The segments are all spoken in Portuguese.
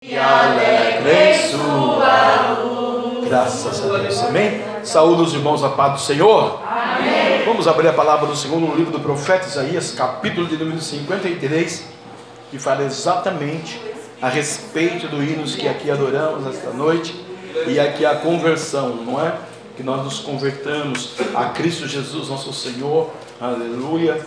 e alegre sua luz. Graças a Deus, amém? Saúde os irmãos a paz do Senhor. Amém. Vamos abrir a palavra do segundo livro do profeta Isaías, capítulo de número 53, que fala exatamente a respeito do hinos que aqui adoramos esta noite e aqui a conversão, não é? Que nós nos convertamos a Cristo Jesus, nosso Senhor, aleluia,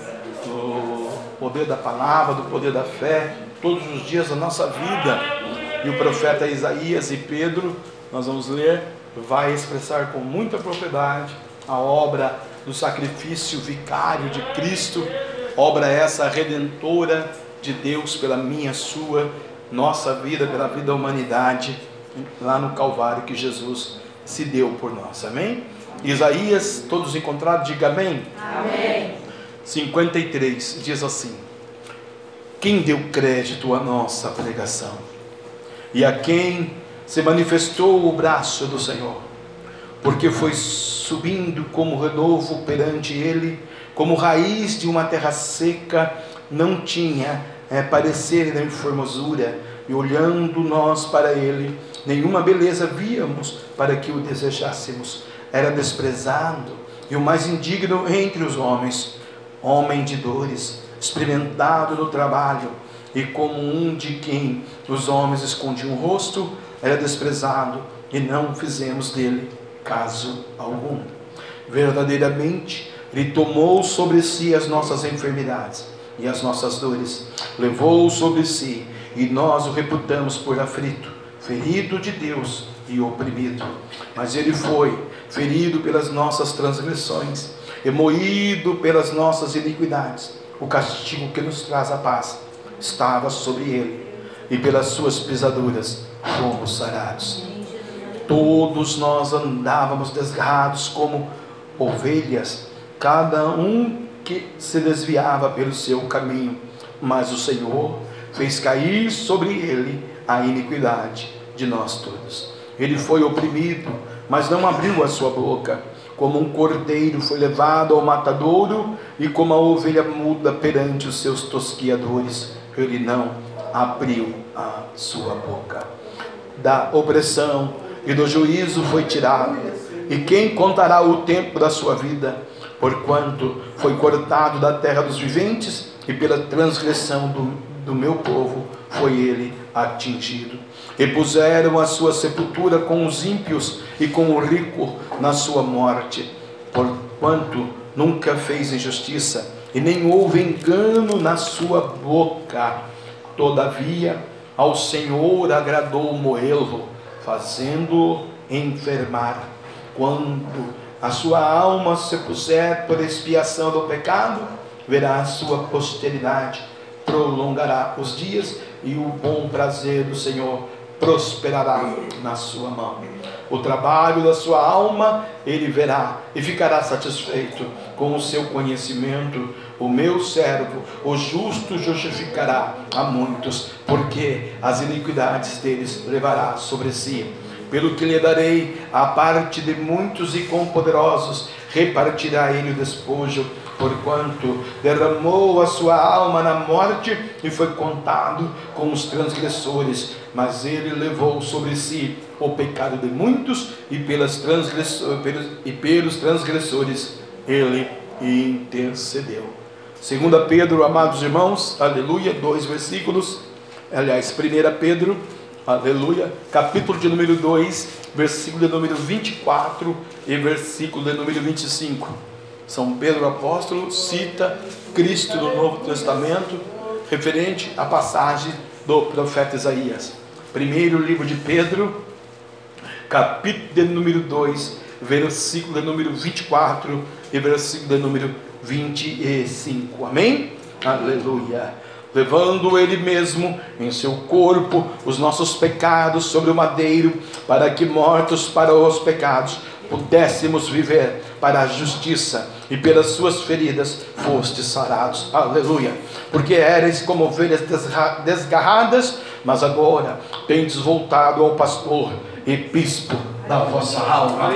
o poder da palavra, do poder da fé, todos os dias da nossa vida e o profeta Isaías e Pedro, nós vamos ler, vai expressar com muita propriedade a obra do sacrifício vicário de Cristo, obra essa redentora de Deus pela minha, sua, nossa vida, pela vida da humanidade, lá no Calvário que Jesus se deu por nós. Amém? Isaías, todos encontrados, diga amém. Amém. 53 diz assim: Quem deu crédito à nossa pregação? E a quem se manifestou o braço do Senhor, porque foi subindo como renovo perante ele, como raiz de uma terra seca, não tinha é, parecer nem formosura, e olhando nós para ele, nenhuma beleza víamos para que o desejássemos. Era desprezado e o mais indigno entre os homens, homem de dores, experimentado no trabalho e como um de quem os homens escondiam o rosto, era desprezado, e não fizemos dele caso algum. Verdadeiramente, ele tomou sobre si as nossas enfermidades e as nossas dores, levou sobre si, e nós o reputamos por aflito, ferido de Deus e oprimido. Mas ele foi ferido pelas nossas transgressões, e moído pelas nossas iniquidades. O castigo que nos traz a paz estava sobre ele, e pelas suas pisaduras fomos sarados. Todos nós andávamos desgarrados como ovelhas, cada um que se desviava pelo seu caminho, mas o Senhor fez cair sobre ele a iniquidade de nós todos. Ele foi oprimido, mas não abriu a sua boca. Como um cordeiro foi levado ao matadouro, e como a ovelha muda perante os seus tosquiadores ele não abriu a sua boca. Da opressão e do juízo foi tirado. E quem contará o tempo da sua vida? Porquanto foi cortado da terra dos viventes, e pela transgressão do, do meu povo foi ele atingido. E puseram a sua sepultura com os ímpios e com o rico na sua morte, porquanto nunca fez injustiça e nem houve engano na sua boca. Todavia, ao Senhor agradou moê-lo, fazendo-o enfermar. Quando a sua alma se puser por expiação do pecado, verá a sua posteridade, prolongará os dias e o bom prazer do Senhor prosperará na sua mão. O trabalho da sua alma ele verá e ficará satisfeito com o seu conhecimento. O meu servo, o justo, justificará a muitos, porque as iniquidades deles levará sobre si. Pelo que lhe darei a parte de muitos e com poderosos, repartirá ele o despojo porquanto derramou a sua alma na morte e foi contado com os transgressores, mas ele levou sobre si o pecado de muitos e, pelas transgressores, e pelos transgressores ele intercedeu. Segunda Pedro, amados irmãos, aleluia, dois versículos, aliás, primeira Pedro, aleluia, capítulo de número 2, versículo de número 24 e versículo de número 25. São Pedro apóstolo cita Cristo no Novo Testamento, referente à passagem do profeta Isaías. Primeiro livro de Pedro, capítulo de número 2, versículo de número 24 e versículo de número 25. Amém? Aleluia. Levando ele mesmo em seu corpo os nossos pecados sobre o madeiro, para que mortos para os pecados pudéssemos viver para a justiça e pelas suas feridas fostes sarados. Aleluia. Porque eres como ovelhas desgarradas, mas agora tendes voltado ao pastor e bispo da vossa alma.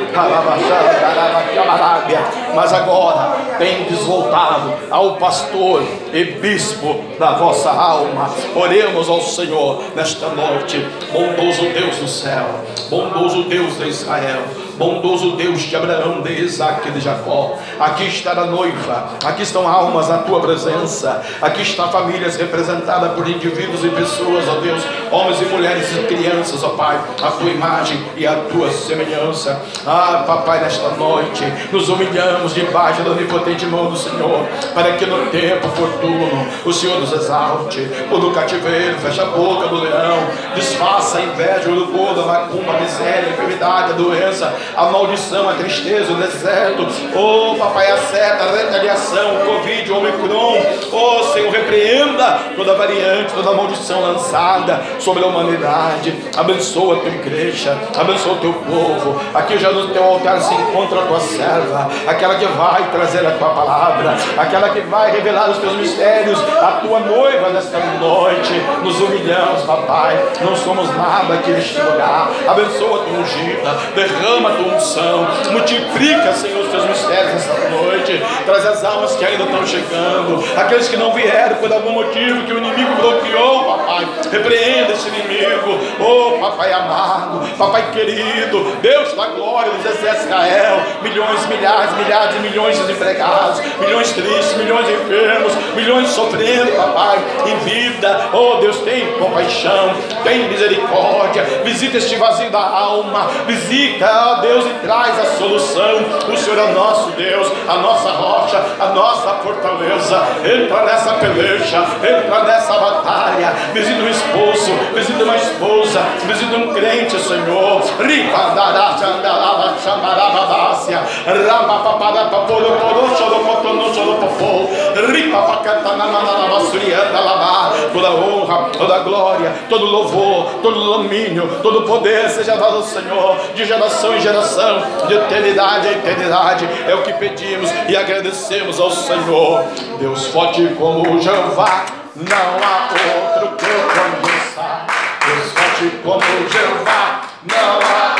Mas agora tendes voltado ao pastor e bispo da vossa alma. Oremos ao Senhor nesta noite, bondoso Deus do céu, bondoso Deus de Israel bondoso Deus de Abraão, de Isaac e de Jacó. Aqui está a noiva, aqui estão almas na tua presença, aqui estão famílias representadas por indivíduos e pessoas, ó Deus, homens e mulheres e crianças, ó Pai, a tua imagem e a tua semelhança. Ah, Papai, nesta noite nos humilhamos debaixo da onipotente mão do Senhor, para que no tempo oportuno o Senhor nos exalte, o do cativeiro, fecha a boca do leão, desfaça a inveja, o do a macumba, a miséria, a enfermidade, a doença, a maldição, a tristeza, o deserto, oh papai, a seta, a retaliação, o Covid, o Omicron, oh Senhor, repreenda toda variante, toda maldição lançada sobre a humanidade, abençoa a tua igreja, abençoa o teu povo, aqui já no teu altar se encontra a tua serva, aquela que vai trazer a tua palavra, aquela que vai revelar os teus mistérios, a tua noiva nesta noite, nos humilhamos, papai, não somos nada aqui neste lugar, abençoa a tua ungida, derrama tua unção, multiplica, Senhor, os teus mistérios nesta noite, traz as almas que ainda estão chegando, aqueles que não vieram por algum motivo que o inimigo bloqueou, papai, repreenda esse inimigo, oh papai amado, papai querido, Deus da glória dos exércitos Israel, milhões, milhares, milhares e milhões de desempregados, milhões tristes, milhões enfermos, milhões sofrendo, papai, em vida, oh Deus, tem compaixão, tem misericórdia, visita este vazio da alma, visita, Deus, e traz a solução. O Senhor é nosso Deus, a nossa rocha, a nossa fortaleza. Entra nessa peleja, entra nessa batalha. Visita um esposo, visita uma esposa, visita um crente, Senhor. Ripadará, chandaraba, chamarabadácia. Rapapapada, paporo, poro, chorocotono, choropopô. Ripapacatananana, surianda, lavar. Toda honra, toda glória, todo louvor, todo domínio, todo poder seja dado ao Senhor, de geração em geração, de eternidade a eternidade. É o que pedimos e agradecemos ao Senhor. Deus forte como Jeová, não há outro que eu conheça. Deus forte como Jeová, não há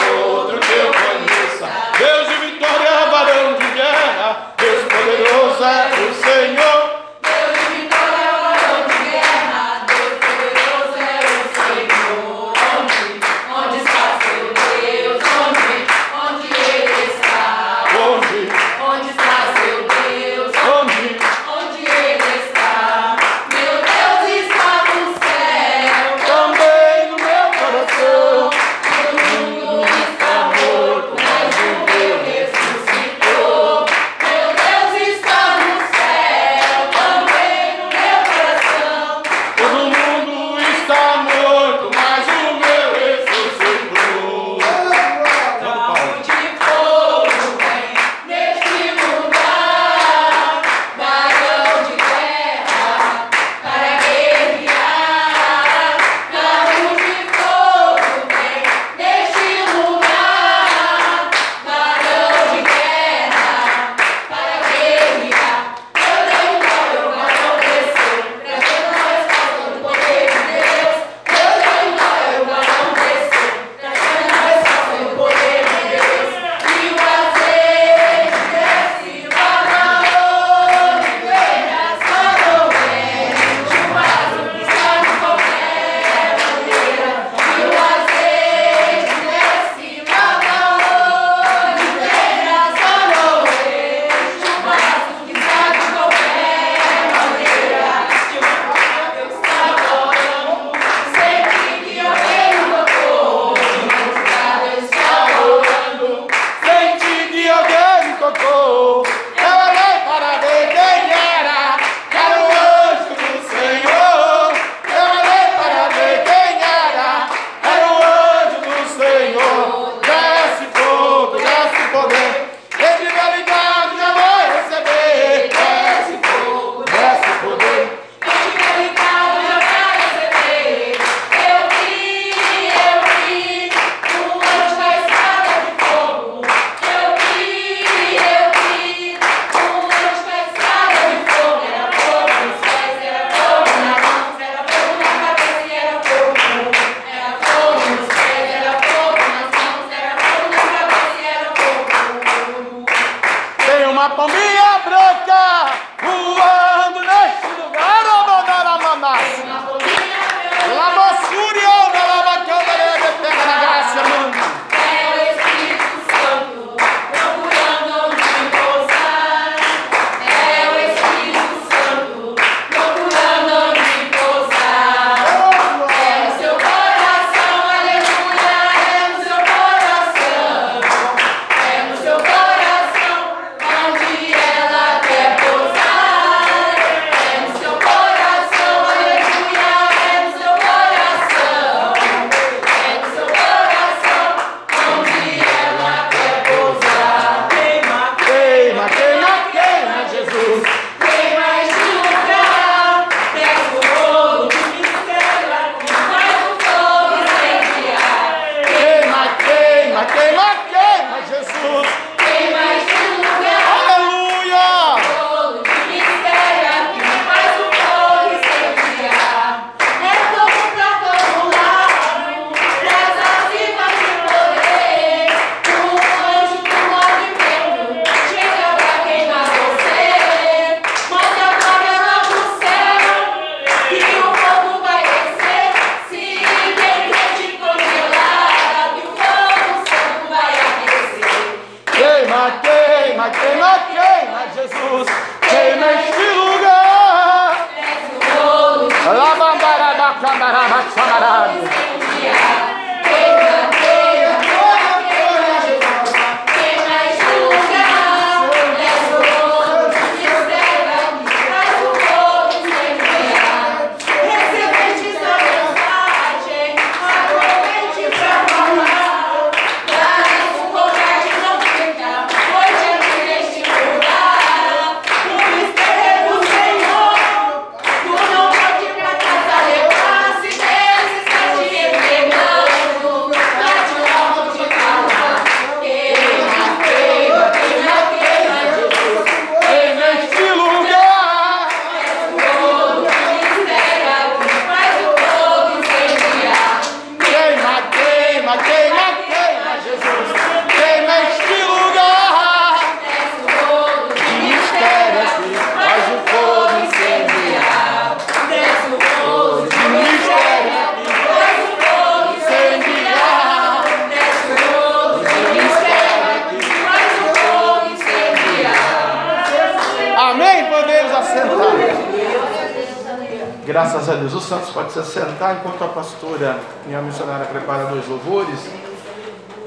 Deus. Os santos podem se assentar enquanto a pastora e a missionária preparam dois louvores.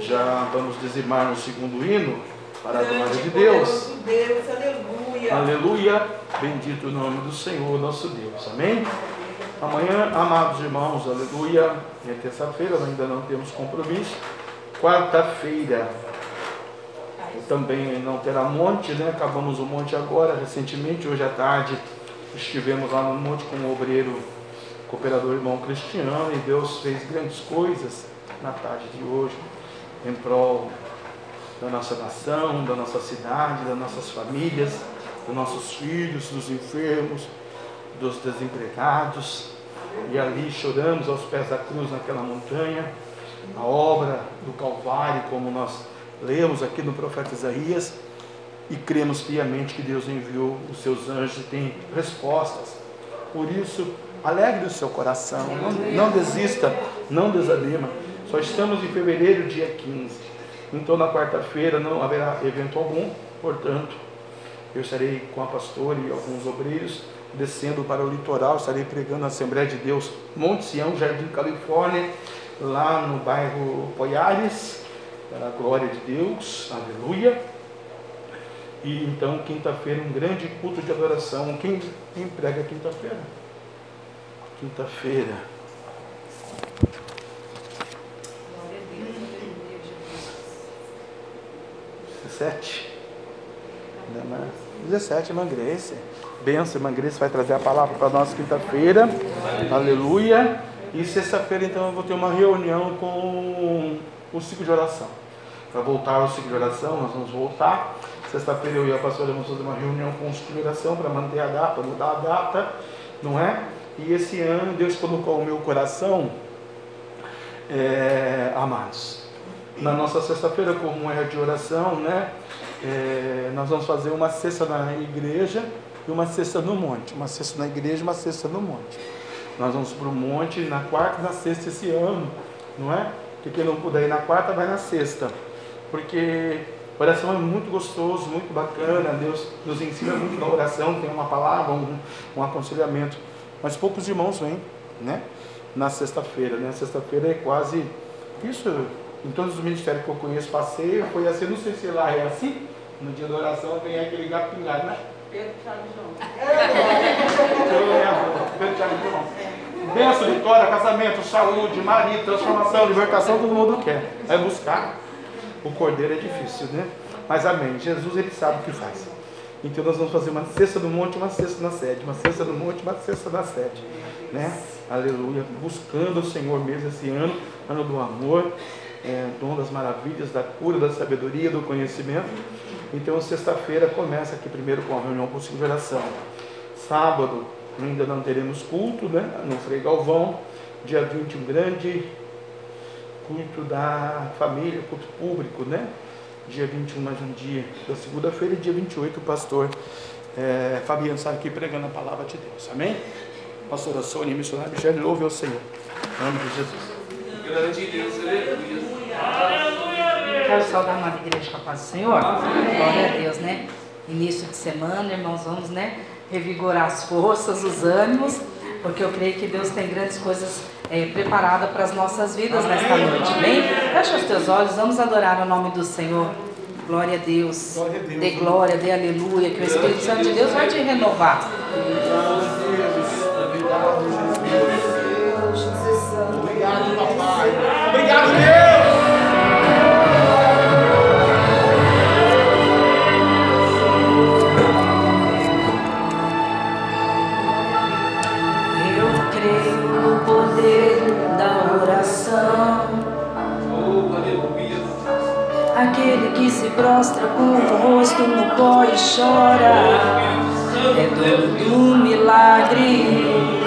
Já vamos dizimar no segundo hino para a glória de Deus. Deus, aleluia. Aleluia. Bendito o nome do Senhor, nosso Deus. Amém? Amanhã, amados irmãos, aleluia. É terça-feira, ainda não temos compromisso. Quarta-feira também não terá monte, né? Acabamos o monte agora, recentemente, hoje à tarde. Estivemos lá no monte com o obreiro cooperador irmão Cristiano e Deus fez grandes coisas na tarde de hoje em prol da nossa nação, da nossa cidade, das nossas famílias, dos nossos filhos, dos enfermos, dos desempregados. E ali choramos aos pés da cruz naquela montanha, a obra do Calvário, como nós lemos aqui no profeta Isaías, e cremos piamente que Deus enviou os seus anjos e tem respostas. Por isso, alegre o seu coração, não, não desista, não desanima. Só estamos em fevereiro, dia 15. Então, na quarta-feira não haverá evento algum, portanto, eu estarei com a pastora e alguns obreiros descendo para o litoral, estarei pregando na Assembleia de Deus Monte Sião, Jardim Califórnia, lá no bairro Poiares, para a glória de Deus, aleluia. E então, quinta-feira, um grande culto de adoração. Quem, quem prega quinta-feira? Quinta-feira. 17. 17, irmã Grace. Benção, irmã Grace vai trazer a palavra para nós quinta-feira. Aleluia. E sexta-feira, então, eu vou ter uma reunião com o ciclo de oração. Para voltar ao ciclo de oração, nós vamos voltar. Sexta-feira eu e a pastora vamos fazer uma reunião com o ciclo de oração para manter a data, mudar a data, não é? E esse ano Deus colocou o meu coração, é, amados, na nossa sexta-feira, como é de oração, né? É, nós vamos fazer uma cesta na igreja e uma cesta no monte. Uma cesta na igreja e uma cesta no monte. Nós vamos para o monte na quarta e na sexta esse ano, não é? Que quem não puder ir na quarta, vai na sexta. Porque oração é muito gostoso, muito bacana. Deus nos ensina muito na oração, tem uma palavra, um, um aconselhamento. Mas poucos irmãos vêm, né? Na sexta-feira, né? Sexta-feira é quase isso. Em todos os ministérios que eu conheço, passei, foi assim, não sei se lá é assim. No dia da oração tem aquele gato pingado, né? Pedro, Thiago João. Benção, vitória, casamento, saúde, marido, transformação, libertação, todo mundo quer. É buscar. O cordeiro é difícil, né? Mas amém. Jesus, ele sabe o que faz. Então nós vamos fazer uma cesta no monte, uma cesta na sede. Uma cesta no monte, uma cesta na sede. Né? Aleluia. Buscando o Senhor mesmo esse ano, ano do amor. é, dom das maravilhas, da cura, da sabedoria, do conhecimento. Então, sexta-feira começa aqui primeiro com a reunião por oração. Sábado ainda não teremos culto, né? No Frei Galvão. Dia 20, um grande culto da família, culto público, né? Dia 21, mais um dia da segunda-feira. E dia 28, o pastor é, Fabiano está aqui pregando a palavra de Deus. Amém? Pastora Sônia, missionária Michele, louve ao Senhor. Em nome de Jesus. Grande Deus, aleluia. Quero saudar a amada igreja com a paz do Senhor. Glória a Deus, né? Início de semana, irmãos, vamos, né? Revigorar as forças, os ânimos, porque eu creio que Deus tem grandes coisas é, preparadas para as nossas vidas nesta noite, bem? Fecha os teus olhos, vamos adorar o nome do Senhor. Glória a Deus. Glória a Deus. Dê glória, dê aleluia, que o Espírito Santo de Deus vai te renovar. Obrigado, papai. Obrigado, Deus. Aquele que se prostra com o rosto no pó e chora é dono do milagre.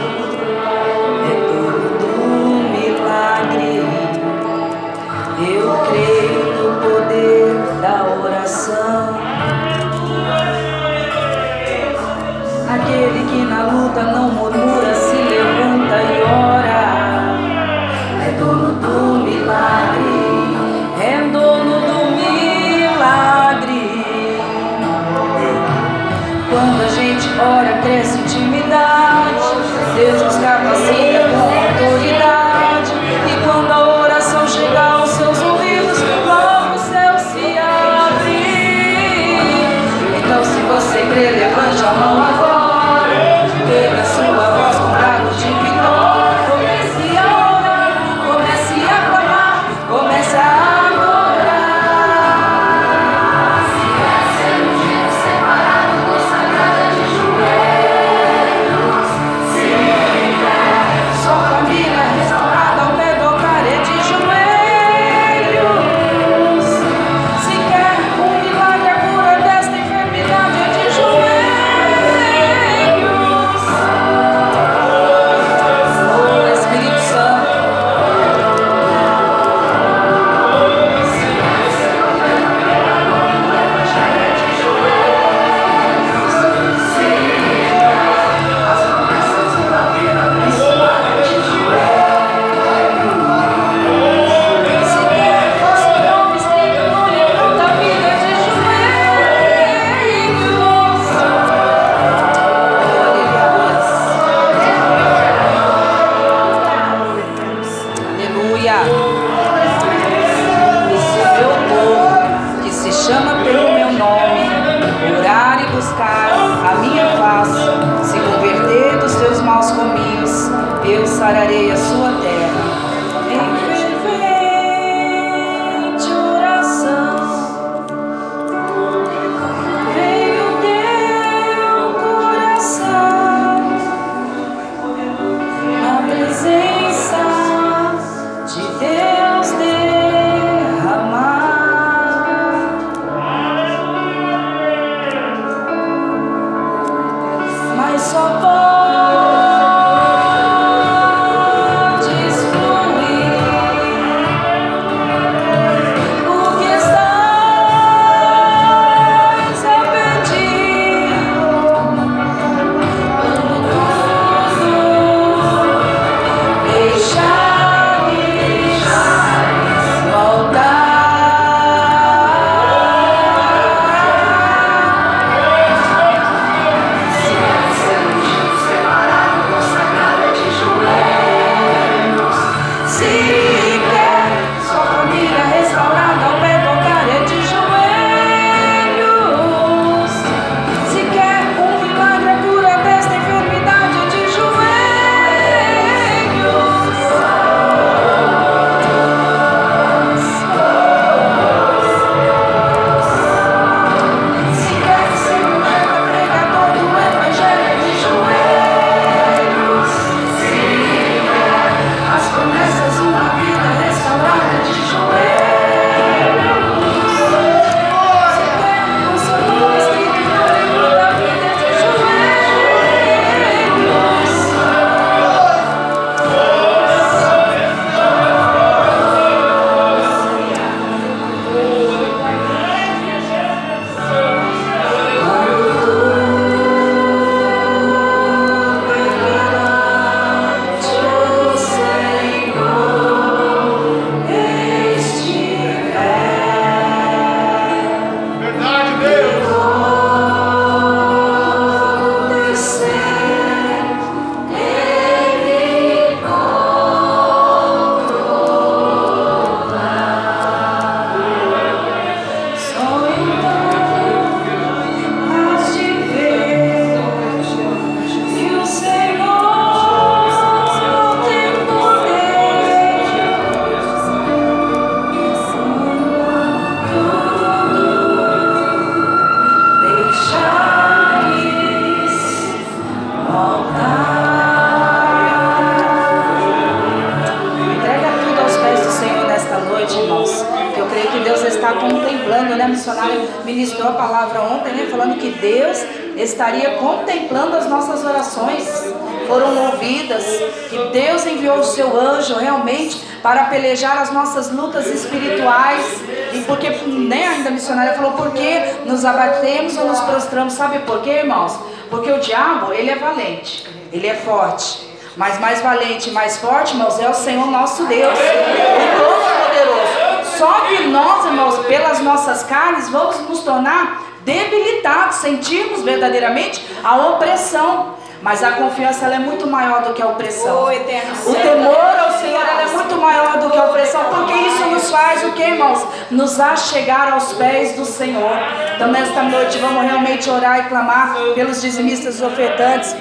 Mas mais valente e mais forte, irmãos, é o Senhor nosso Deus, o Todo-Poderoso. Só que nós, irmãos, pelas nossas carnes, vamos nos tornar debilitados, sentirmos verdadeiramente a opressão. Mas a confiança é muito maior do que a opressão. Oh, eterno o temor ao Senhor ela é muito maior do que a opressão, porque isso nos faz o que, irmãos? Nos achegar aos pés do Senhor. Então, nesta noite, vamos realmente orar e clamar pelos dizimistas ofertantes.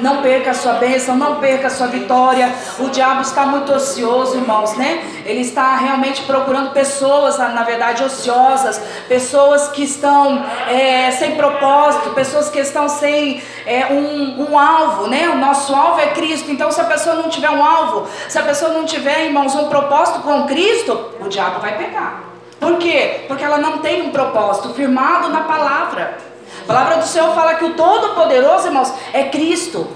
Não perca a sua bênção, não perca a sua vitória. O diabo está muito ocioso, irmãos, né? Ele está realmente procurando pessoas, na verdade, ociosas, pessoas que estão é, sem propósito, pessoas que estão sem é, um, um alvo, né? O nosso alvo é Cristo. Então, se a pessoa não tiver um alvo, se a pessoa não tiver, irmãos, um propósito com Cristo, o diabo vai pegar. Por quê? Porque ela não tem um propósito firmado na palavra. A palavra do Senhor fala que o Todo-Poderoso, irmãos, é Cristo.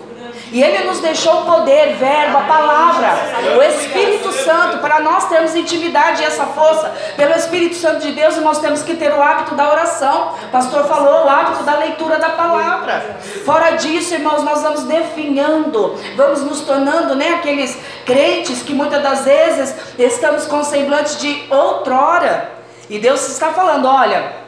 E Ele nos deixou o poder, verbo, a palavra, o Espírito Santo, para nós termos intimidade e essa força. Pelo Espírito Santo de Deus, nós temos que ter o hábito da oração. O pastor falou, o hábito da leitura da palavra. Fora disso, irmãos, nós vamos definhando, vamos nos tornando né, aqueles crentes que muitas das vezes estamos com semblantes de outrora. E Deus está falando: olha.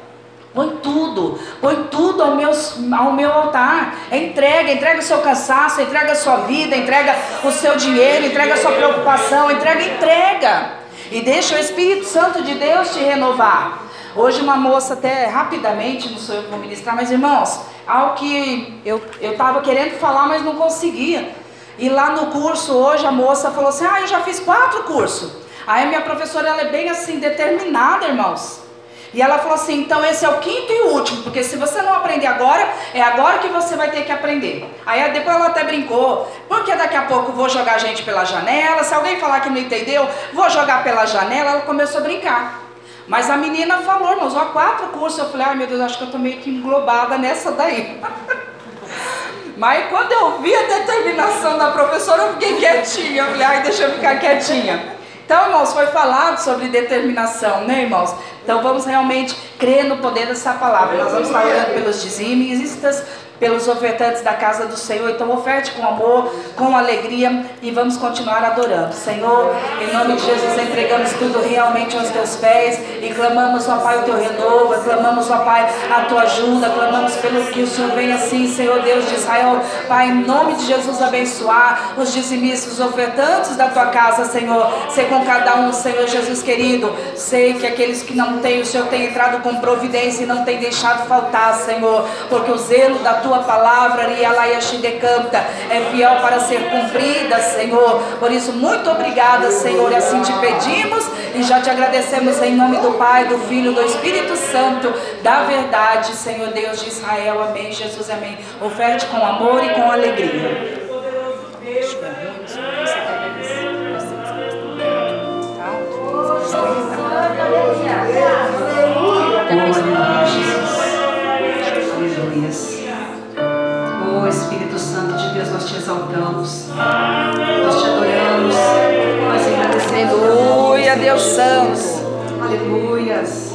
Põe tudo, põe tudo ao meu, ao meu altar. Entrega, entrega o seu cansaço, entrega a sua vida, entrega o seu dinheiro, entrega a sua preocupação, entrega, entrega. E deixa o Espírito Santo de Deus te renovar. Hoje uma moça até rapidamente, não sou eu que vou ministrar, mas irmãos, algo que eu estava querendo falar, mas não conseguia. E lá no curso hoje a moça falou assim, ah, eu já fiz quatro cursos. Aí minha professora ela é bem assim determinada, irmãos. E ela falou assim: então esse é o quinto e último, porque se você não aprender agora, é agora que você vai ter que aprender. Aí depois ela até brincou, porque daqui a pouco vou jogar gente pela janela. Se alguém falar que não entendeu, vou jogar pela janela. Ela começou a brincar. Mas a menina falou, irmãos, ó, quatro cursos. Eu falei, ai meu Deus, acho que eu tô meio que englobada nessa daí. Mas quando eu vi a determinação da professora, eu fiquei quietinha. Eu falei, ai, deixa eu ficar quietinha. Então, irmãos, foi falado sobre determinação, né, irmãos? Então, vamos realmente crer no poder dessa palavra. Nós vamos estar orando pelos dizimistas, pelos ofertantes da casa do Senhor. Então, oferte com amor, com alegria e vamos continuar adorando. Senhor, em nome de Jesus, entregamos tudo realmente aos teus pés e clamamos, ó Pai, o teu renovo, clamamos, ó Pai, a tua ajuda, clamamos pelo que o Senhor vem assim, Senhor Deus de Israel, Pai, em nome de Jesus, abençoar os dizimistas, os ofertantes da tua casa, Senhor. Ser com cada um, Senhor Jesus querido. Sei que aqueles que não têm, o Senhor tem entrado com providência e não tem deixado faltar, Senhor, porque o zelo da tua palavra, decanta, é fiel para ser cumprida, Senhor. Por isso, muito obrigada, Senhor, e assim te pedimos e já te agradecemos em nome do Pai, do Filho, do Espírito Santo, da verdade, Senhor Deus de Israel. Amém, Jesus, amém. Oferte com amor e com alegria. Oh Espírito Santo de Deus, nós te exaltamos, nós te adoramos, nós agradecemos. Aleluia, Deus Santo. Aleluias.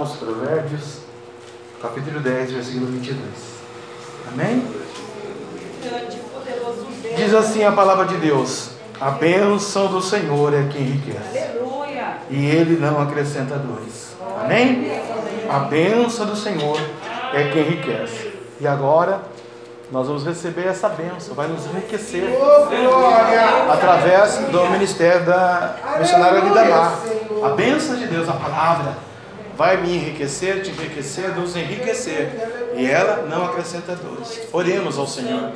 Salmos, Provérbios, capítulo 10, versículo 22. Amém? E. Diz assim a palavra de Deus: A bênção do Senhor é quem enriquece, e ele não acrescenta dores. Amém? A bênção do Senhor é quem enriquece. E agora nós vamos receber essa bênção, vai nos enriquecer através do ministério da missionária Vida Mar. A bênção de Deus, a palavra, vai me enriquecer, te enriquecer, nos enriquecer. E ela não acrescenta dores. Oremos ao Senhor.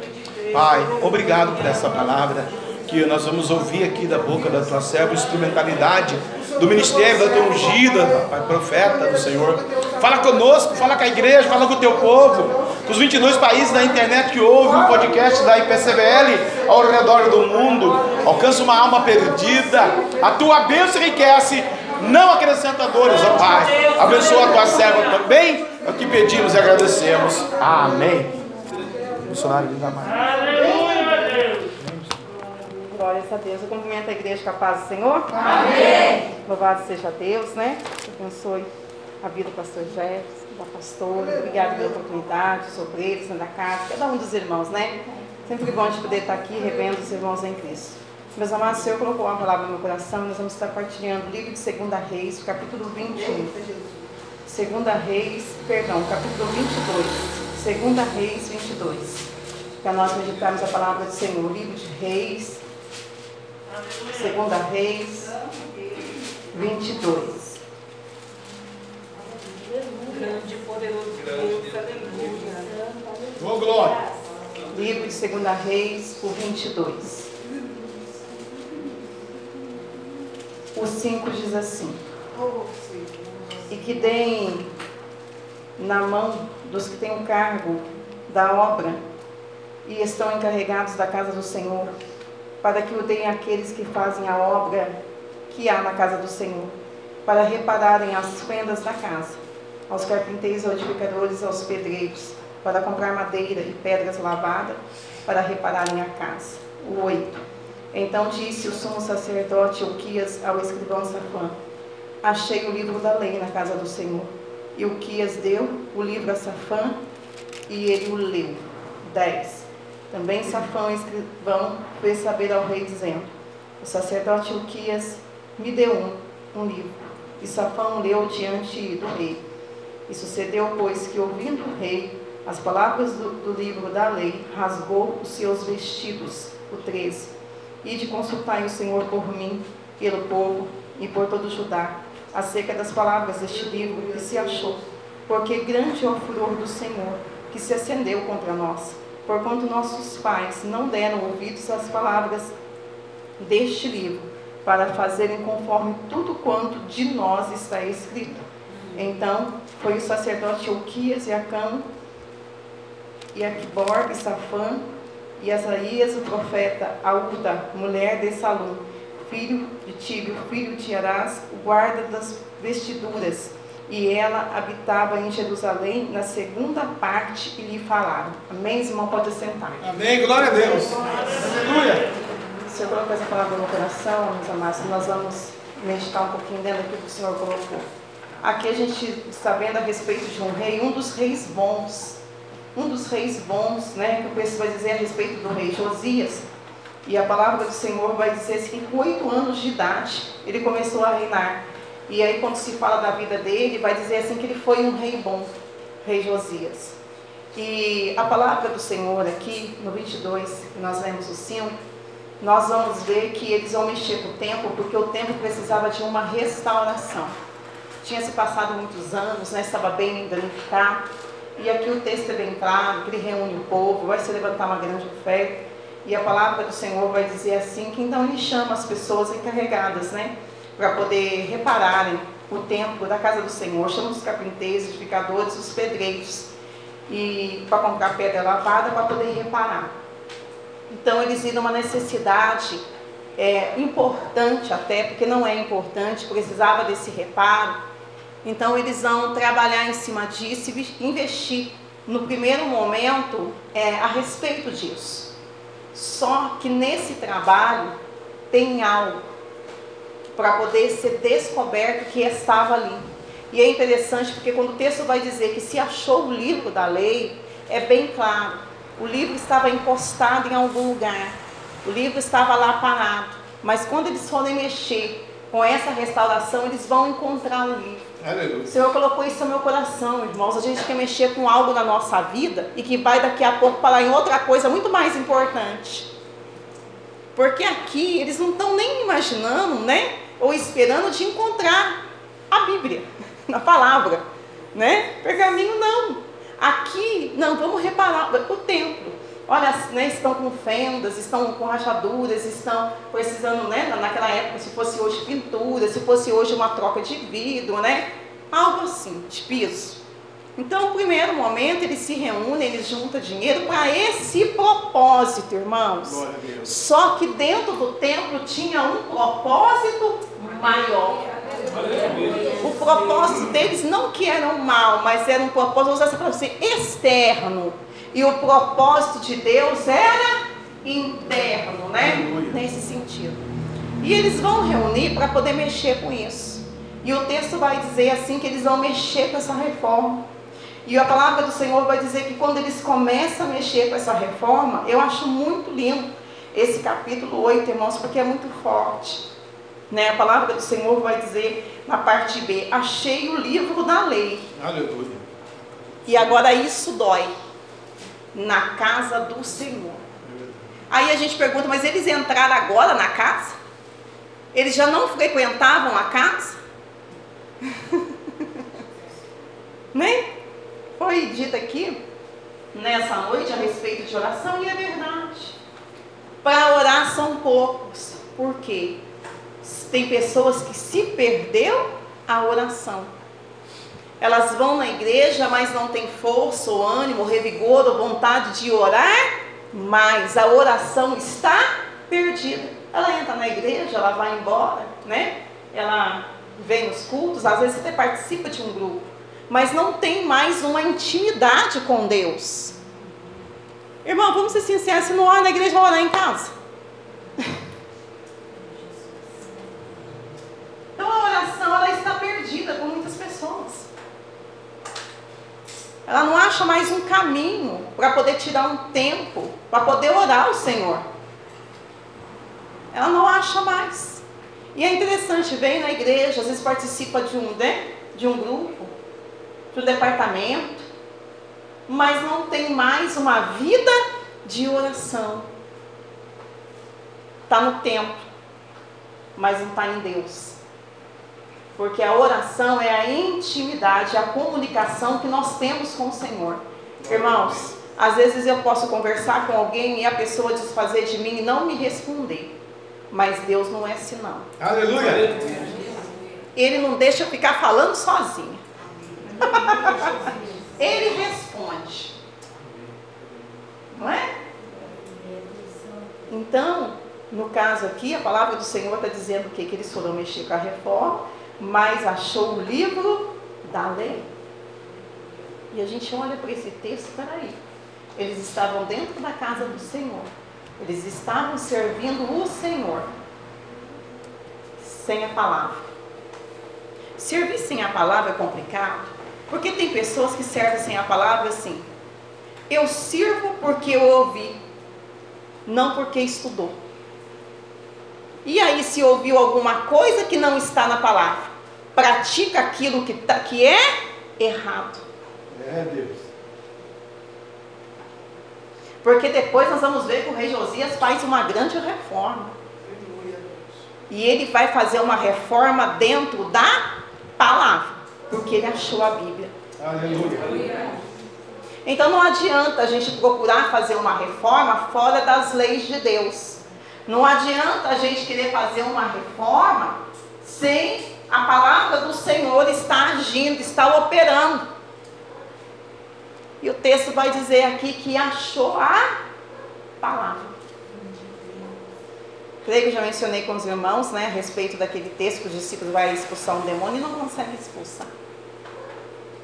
Pai, obrigado por essa palavra que nós vamos ouvir aqui da boca da tua serva, instrumentalidade do ministério da tua ungida, Pai, profeta do Senhor. Fala conosco, fala com a igreja, fala com o teu povo, com os 22 países da internet que ouvem o podcast da IPCBL ao redor do mundo. Alcança uma alma perdida. A tua bênção enriquece, não acrescenta dores, ó Pai. Abençoa a tua serva também. É o que pedimos e agradecemos. Amém. Missionário de Damar. Glórias a Deus. Eu cumprimento a igreja com a paz do Senhor. Amém. Louvado seja Deus, né? Que abençoe a vida do pastor Jefferson, da pastora. Obrigada pela oportunidade, os obreiros da casa, cada um dos irmãos, né? Sempre bom de poder estar aqui revendo os irmãos em Cristo. Meus amados, o Senhor colocou uma palavra no meu coração nós vamos estar partilhando o livro de 2 Reis, capítulo 21. 2 Reis, perdão, capítulo 22. 2 Reis 22. Para nós meditarmos a palavra do Senhor, livro de Reis, Segunda Reis 22. Grande poderoso Deus, aleluia. Glória. Livro de Segunda Reis, o 22. O 5 diz assim: E que deem na mão dos que têm o cargo da obra e estão encarregados da casa do Senhor, para que o deem àqueles que fazem a obra que há na casa do Senhor, para repararem as fendas da casa, aos carpinteiros, aos edificadores, aos pedreiros, para comprar madeira e pedras lavadas, para repararem a casa. O 8. Então disse o sumo sacerdote Uquias ao escrivão Safã: Achei o livro da lei na casa do Senhor. E Uquias deu o livro a Safã e ele o leu. 10. Também Safã, o escrivão, fez saber ao rei, dizendo: O sacerdote Uquias me deu um, um livro. E Safã leu diante do rei. E sucedeu, pois, que ouvindo o rei as palavras do, do livro da lei, rasgou os seus vestidos. O 13. E de consultar o Senhor por mim, pelo povo e por todo Judá, acerca das palavras deste livro que se achou. Porque grande é o furor do Senhor, que se acendeu contra nós, porquanto nossos pais não deram ouvidos às palavras deste livro, para fazerem conforme tudo quanto de nós está escrito. Então foi o sacerdote Uquias e Acã, e Aquibor e Safã, e Asaías, o profeta, Aúda, mulher de Salom, filho de Tíbio, filho de Arás, o guarda das vestiduras. E ela habitava em Jerusalém, na segunda parte, e lhe falaram. Amém, irmão? Pode sentar. Amém. Glória a Deus. Aleluia. O Senhor colocou essa palavra no coração, meus amados, nós vamos meditar um pouquinho dentro daquilo que o Senhor colocou. Aqui a gente está vendo a respeito de um rei, um dos reis bons, um dos reis bons, né, que o texto vai dizer a respeito do rei Josias. E a palavra do Senhor vai dizer assim, que com oito anos de idade ele começou a reinar. E aí quando se fala da vida dele, vai dizer assim que ele foi um rei bom, rei Josias. E a palavra do Senhor aqui, no 22, que nós lemos o 5, nós vamos ver que eles vão mexer com o templo, porque o templo precisava de uma restauração. Tinha se passado muitos anos, né, estava bem danificado. E aqui o texto é bem claro, que ele reúne o povo, vai se levantar uma grande oferta. E a palavra do Senhor vai dizer assim, que então ele chama as pessoas encarregadas, né? Para poder repararem o templo da casa do Senhor. Chama os carpinteiros, edificadores, os pedreiros. E para comprar pedra lavada, para poder reparar. Então eles viram uma necessidade é, importante até, porque não é importante, precisava desse reparo. Então eles vão trabalhar em cima disso e investir no primeiro momento é, a respeito disso. Só que nesse trabalho tem algo para poder ser descoberto que estava ali. E é interessante porque quando o texto vai dizer que se achou o livro da lei, é bem claro. O livro estava encostado em algum lugar. O livro estava lá parado. Mas quando eles forem mexer com essa restauração, eles vão encontrar o livro. Aleluia. O Senhor colocou isso no meu coração, irmãos. A gente quer mexer com algo na nossa vida e que vai daqui a pouco parar em outra coisa muito mais importante. Porque aqui eles não estão nem imaginando, né? Ou esperando de encontrar a Bíblia, na palavra, né? Pergaminho não. Aqui, não, vamos reparar o templo. Olha, né, estão com fendas, estão com rachaduras, estão precisando, né, naquela época, se fosse hoje pintura, se fosse hoje uma troca de vidro, né? Algo assim, de piso. Então, no primeiro momento, eles se reúnem, eles juntam dinheiro para esse propósito, irmãos. Só que dentro do templo tinha um propósito maior. O propósito deles não que era um mal, mas era um propósito, vou usar essa palavra externo. E o propósito de Deus era interno, né? Aleluia. Nesse sentido. E eles vão reunir para poder mexer com isso. E o texto vai dizer assim que eles vão mexer com essa reforma. E a palavra do Senhor vai dizer que quando eles começam a mexer com essa reforma, eu acho muito lindo esse capítulo 8, irmãos, porque é muito forte. Né? A palavra do Senhor vai dizer na parte B: Achei o livro da lei. Aleluia. E agora isso dói na casa do Senhor. Aí a gente pergunta, mas eles entraram agora na casa? Eles já não frequentavam a casa? né? Foi dito aqui nessa noite a respeito de oração e é verdade. Para orar são poucos. Por quê? Tem pessoas que se perdeu a oração. Elas vão na igreja, mas não tem força, ou ânimo, revigor, ou vontade de orar, mas a oração está perdida. Ela entra na igreja, ela vai embora, né? Ela vem nos cultos, às vezes até participa de um grupo, mas não tem mais uma intimidade com Deus. Irmão, vamos ser sinceros, se não ora na igreja, vai orar em casa. Então a oração ela está perdida com muitas pessoas. Ela não acha mais um caminho para poder tirar um tempo, para poder orar ao Senhor. Ela não acha mais. E é interessante, vem na igreja, às vezes participa de um, né, de um grupo, de um departamento, mas não tem mais uma vida de oração. Está no templo, mas não está em Deus. Porque a oração é a intimidade, a comunicação que nós temos com o Senhor. Irmãos, às vezes eu posso conversar com alguém e a pessoa desfazer de mim e não me responder. Mas Deus não é assim não. Aleluia. Ele não deixa eu ficar falando sozinha. Ele responde. Não é? Então, no caso aqui, a palavra do Senhor está dizendo o quê? Que eles foram mexer com a reforma, mas achou o livro da lei. E a gente olha para esse texto, peraí. Eles estavam dentro da casa do Senhor. Eles estavam servindo o Senhor. Sem a palavra. Servir sem a palavra é complicado. Porque tem pessoas que servem sem a palavra assim. Eu sirvo porque eu ouvi, não porque estudou. E aí, se ouviu alguma coisa que não está na palavra, pratica aquilo que, tá, que é errado. É Deus. Porque depois nós vamos ver que o rei Josias faz uma grande reforma. E ele vai fazer uma reforma dentro da palavra, porque ele achou a Bíblia. Aleluia. Então não adianta a gente procurar fazer uma reforma fora das leis de Deus. Não adianta a gente querer fazer uma reforma sem a palavra do Senhor estar agindo, estar operando. E o texto vai dizer aqui que achou a palavra. Creio que já mencionei com os irmãos, né, a respeito daquele texto que os discípulos vão expulsar um demônio e não conseguem expulsar.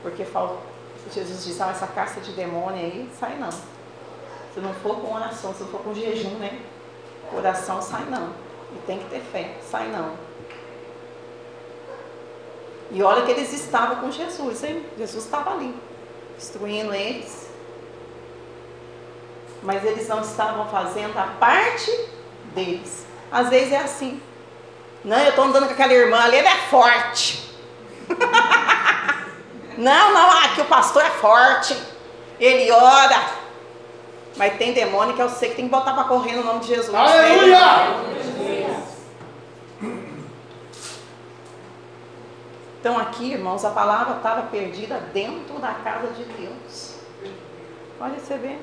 Porque falta, Jesus diz, ah, essa caça de demônio aí, sai não. Se não for com oração, se não for com jejum, né? Oração sai não. E tem que ter fé, sai não. E olha que eles estavam com Jesus, hein? Jesus estava ali, instruindo eles. Mas eles não estavam fazendo a parte deles. Às vezes é assim. Não, eu estou andando com aquela irmã ali, ela é forte. não, não, aqui o pastor é forte. Ele ora. Mas tem demônio que eu sei que tem que botar para correr no nome de Jesus. Aleluia! Então aqui, irmãos, a palavra estava perdida dentro da casa de Deus. Olha, você vê.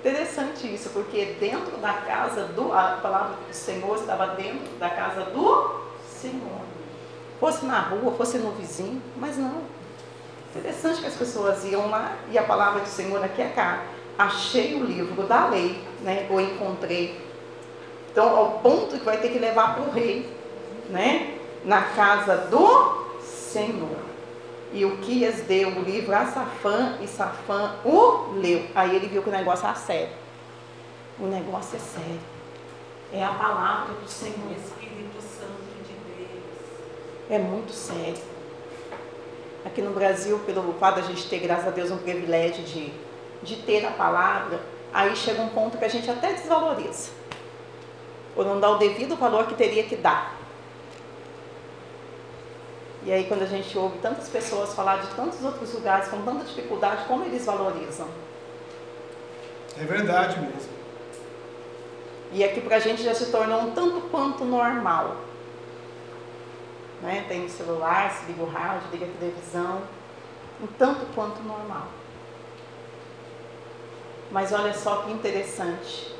Interessante isso, porque dentro da casa do. A palavra do Senhor estava dentro da casa do Senhor. Fosse na rua, fosse no vizinho, mas não. Interessante que as pessoas iam lá e a palavra do Senhor aqui é cá. Achei o livro da lei, né? Ou encontrei. Então, ao ponto que vai ter que levar para o rei, né? Na casa do Senhor. E o Quias deu o livro a Safã e Safã o leu. Aí ele viu que o negócio era sério. O negócio é sério. É a palavra do Senhor. Espírito Santo de Deus. É muito sério. Aqui no Brasil, pelo fato da gente ter, graças a Deus, um privilégio de, de ter a palavra, aí chega um ponto que a gente até desvaloriza. Ou não dá o devido valor que teria que dar. E aí quando a gente ouve tantas pessoas falar de tantos outros lugares com tanta dificuldade, como eles valorizam? É verdade mesmo. E aqui para a gente já se tornou um tanto quanto normal. Né? Tem o celular, se liga o rádio, liga a televisão. Um tanto quanto normal. Mas olha só que interessante.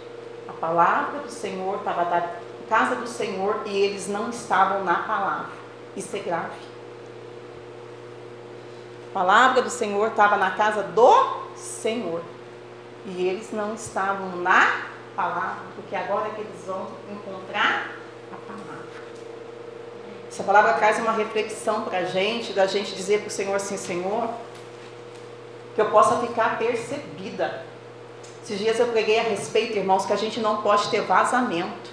A palavra do Senhor estava na casa do Senhor e eles não estavam na palavra. Isso é grave. A palavra do Senhor estava na casa do Senhor. E eles não estavam na palavra, porque agora é que eles vão encontrar a palavra. Essa palavra traz uma reflexão para a gente, da gente dizer para o Senhor assim, Senhor, que eu possa ficar percebida. Esses dias eu preguei a respeito, irmãos, que a gente não pode ter vazamento.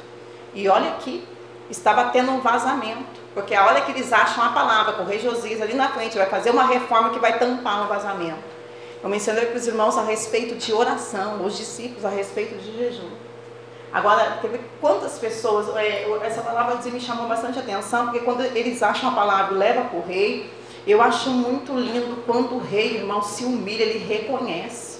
E olha aqui, estava tendo um vazamento. Porque a hora que eles acham a palavra com o rei Josias ali na frente, vai fazer uma reforma que vai tampar um vazamento. Eu mencionei para os irmãos a respeito de oração, os discípulos a respeito de jejum. Agora, quantas pessoas, é, essa palavra me chamou bastante atenção, porque quando eles acham a palavra e leva para o rei, eu acho muito lindo quando o rei, irmão, se humilha, ele reconhece.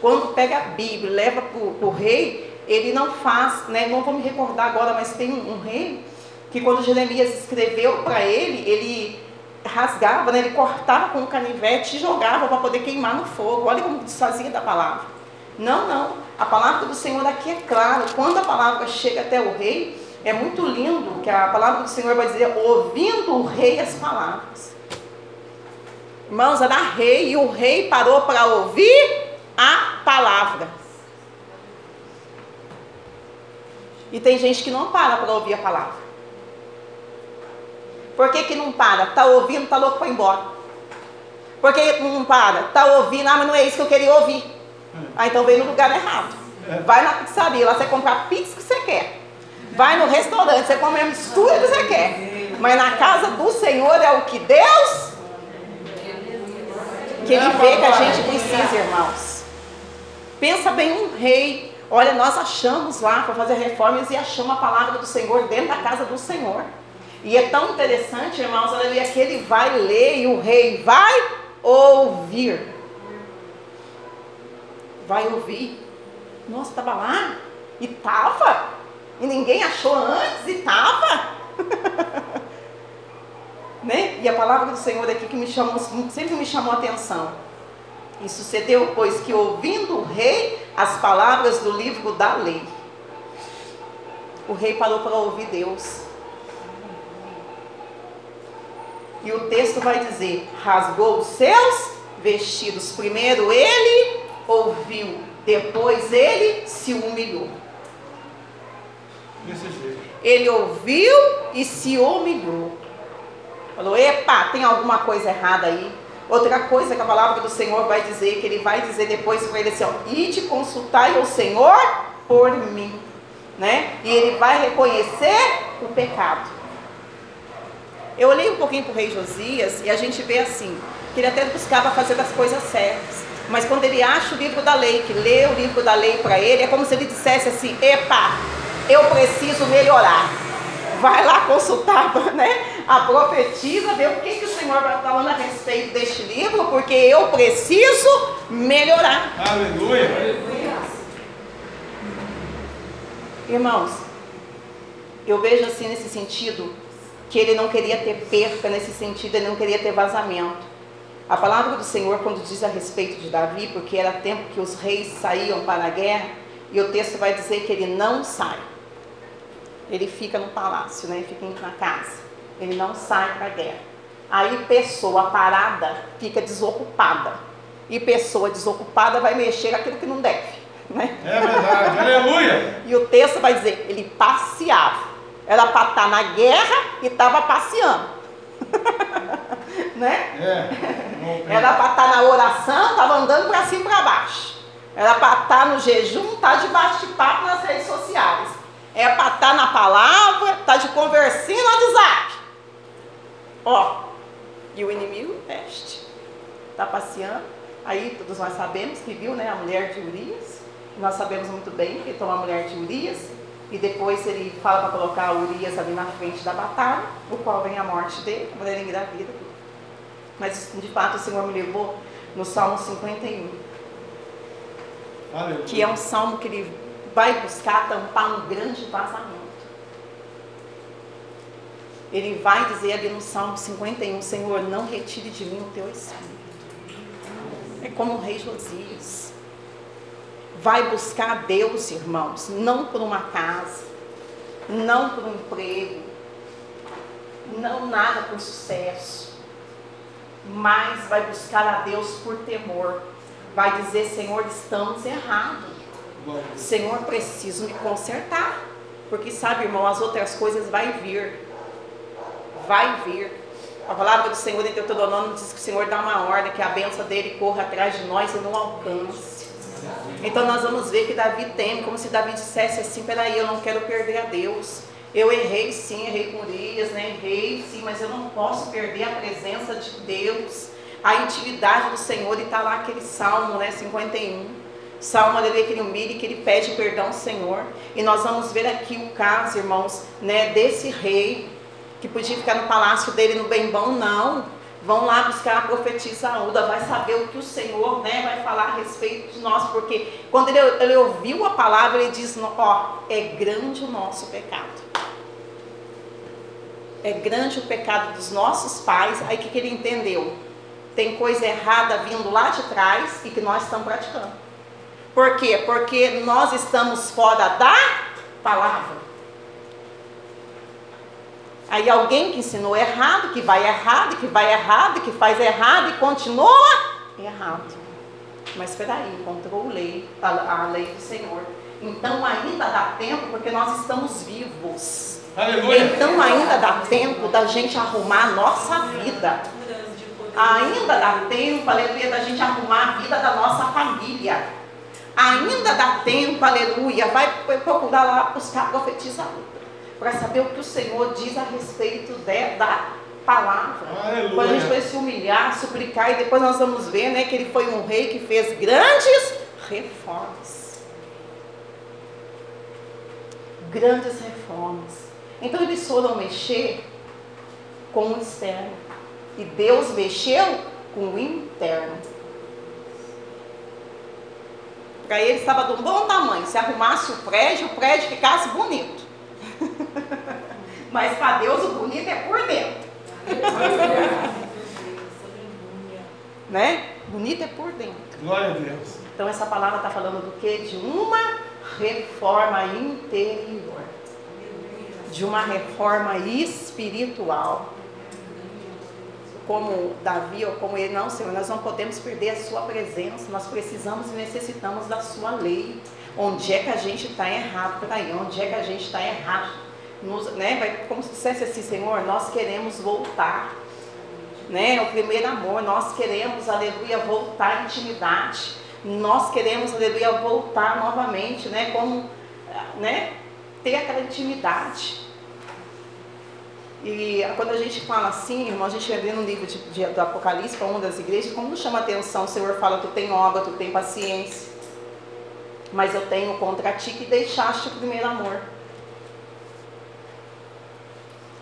Quando pega a Bíblia leva para o rei, ele não faz, né, não vou me recordar agora, mas tem um, um rei que quando Jeremias escreveu para ele, ele rasgava, né, ele cortava com um canivete e jogava para poder queimar no fogo. Olha como desfazia da palavra. Não, não. A palavra do Senhor aqui é clara. Quando a palavra chega até o rei, é muito lindo que a palavra do Senhor vai dizer, ouvindo o rei as palavras. Irmãos, era rei e o rei parou para ouvir a palavra. E tem gente que não para para ouvir a palavra. Por que, que não para? Está ouvindo, está louco para ir embora. Por que não para? Está ouvindo, ah, mas não é isso que eu queria ouvir. Ah, então veio no lugar errado. Vai na pizzaria, lá você compra a pizza que você quer. Vai no restaurante, você come a mistura que você quer. Mas na casa do Senhor é o que Deus que Ele vê que a gente precisa, irmãos. Pensa bem um rei. Olha, nós achamos lá para fazer reformas e achamos a palavra do Senhor dentro da casa do Senhor. E é tão interessante, irmãos, aleluia, que ele vai ler e o rei vai ouvir. Vai ouvir. Nossa, estava lá? E estava? E ninguém achou antes? E estava? né? E a palavra do Senhor aqui que me chamou, sempre me chamou a atenção. E sucedeu, pois, que ouvindo o rei as palavras do livro da lei, o rei parou para ouvir Deus. E o texto vai dizer: rasgou os seus vestidos. Primeiro ele ouviu, depois ele se humilhou. Ele ouviu e se humilhou. Falou: Epa, tem alguma coisa errada aí. Outra coisa que a palavra do Senhor vai dizer, que ele vai dizer depois para ele assim: ó, Ide consultai ao Senhor por mim. Né? E ele vai reconhecer o pecado. Eu olhei um pouquinho para o rei Josias e a gente vê assim, que ele até buscava fazer as coisas certas. Mas quando ele acha o livro da lei, que lê o livro da lei para ele, é como se ele dissesse assim: Epa, eu preciso melhorar. Vai lá consultar né, a profetisa, ver o que, que o Senhor vai falando a respeito deste livro, porque eu preciso melhorar. Aleluia. Irmãos, eu vejo assim nesse sentido que ele não queria ter perca, nesse sentido, ele não queria ter vazamento. A palavra do Senhor, quando diz a respeito de Davi, porque era tempo que os reis saíam para a guerra, e o texto vai dizer que ele não sai. Ele fica no palácio, né? fica na casa. Ele não sai para a guerra. Aí pessoa parada fica desocupada. E pessoa desocupada vai mexer aquilo que não deve. Né? É verdade. Aleluia. E o texto vai dizer, ele passeava. Era para estar na guerra e estava passeando. né? É. Era para estar na oração, estava andando para cima e para baixo. Era para estar no jejum, tá debaixo de papo nas redes sociais. É para estar na palavra, tá de conversinha no WhatsApp. Ó, e o inimigo veste. Está passeando. Aí todos nós sabemos que viu né, a mulher de Urias. Nós sabemos muito bem que toma a mulher de Urias. E depois ele fala para colocar Urias ali na frente da batalha, o qual vem a morte dele, a mulher engravida. Mas de fato o Senhor me levou no Salmo 51, Aleluia. que é um salmo que ele vai buscar tampar um grande vazamento. Ele vai dizer ali no Salmo 51, Senhor, não retire de mim o teu espírito. É como o rei Josias. Vai buscar Deus, irmãos, não por uma casa, não por um emprego, não nada por sucesso, mas vai buscar a Deus por temor. Vai dizer, Senhor, estamos errados. Senhor, preciso me consertar. Porque sabe, irmão, as outras coisas vai vir. Vai vir. A palavra do Senhor em Deuteronômio diz que o Senhor dá uma ordem que a benção dele corra atrás de nós e não alcance. Então nós vamos ver que Davi tem, como se Davi dissesse assim, peraí, eu não quero perder a Deus. Eu errei sim, errei com Urias, né? Errei sim, mas eu não posso perder a presença de Deus, a intimidade do Senhor, e está lá aquele salmo, né? 51. Salmo aleluia, que ele humilha que ele pede perdão ao Senhor. E nós vamos ver aqui o caso, irmãos, né, desse rei que podia ficar no palácio dele no bem bom, não. Vão lá buscar a profetisa Uda, vai saber o que o Senhor né, vai falar a respeito de nós, porque quando ele, ele ouviu a palavra, ele diz: Ó, é grande o nosso pecado. É grande o pecado dos nossos pais. Aí o que, que ele entendeu? Tem coisa errada vindo lá de trás e que nós estamos praticando. Por quê? Porque nós estamos fora da palavra. Aí alguém que ensinou errado, que vai errado, que vai errado, que faz errado e continua errado. Mas espera aí, encontrou lei, a, a lei do Senhor. Então ainda dá tempo, porque nós estamos vivos. Aleluia. Então ainda dá tempo da gente arrumar a nossa vida. Ainda dá tempo, aleluia, da gente arrumar a vida da nossa família. Ainda dá tempo, aleluia, vai procurar lá buscar profetizador para saber o que o Senhor diz a respeito de, da palavra. Aleluia. Para a gente poder se humilhar, suplicar, e depois nós vamos ver né, que ele foi um rei que fez grandes reformas. Grandes reformas. Então eles foram mexer com o externo. E Deus mexeu com o interno. Para ele estava de um bom tamanho. Se arrumasse o prédio, o prédio ficasse bonito. Mas para Deus o bonito é por dentro. né? Bonito é por dentro. Glória a Deus. Então essa palavra está falando do que? De uma reforma interior. De uma reforma espiritual. Como Davi ou como ele, não, Senhor, nós não podemos perder a sua presença, nós precisamos e necessitamos da sua lei. Onde é que a gente está errado por aí? Onde é que a gente está errado? Nos, né? Como se dissesse assim, Senhor, nós queremos voltar. Né? O primeiro amor, nós queremos, aleluia, voltar à intimidade. Nós queremos, aleluia, voltar novamente, né? Como, né? Ter aquela intimidade. E quando a gente fala assim, irmão, a gente vê no livro de, de, do Apocalipse para uma das igrejas, como chama a atenção, o Senhor fala, tu tem obra, tu tem paciência, mas eu tenho contra ti que deixaste o primeiro amor.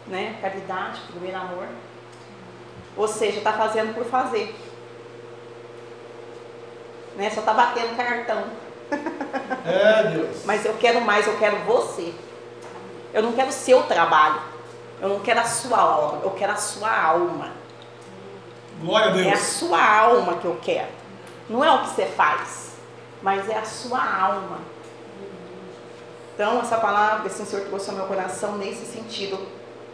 Né? Caridade, primeiro amor. Ou seja, está fazendo por fazer. Né? Só está batendo cartão. É, Deus. Mas eu quero mais, eu quero você. Eu não quero o seu trabalho. Eu não quero a sua obra, eu quero a sua alma. Glória a É a Deus. sua alma que eu quero. Não é o que você faz, mas é a sua alma. Então, essa palavra que assim, o Senhor trouxe ao meu coração nesse sentido.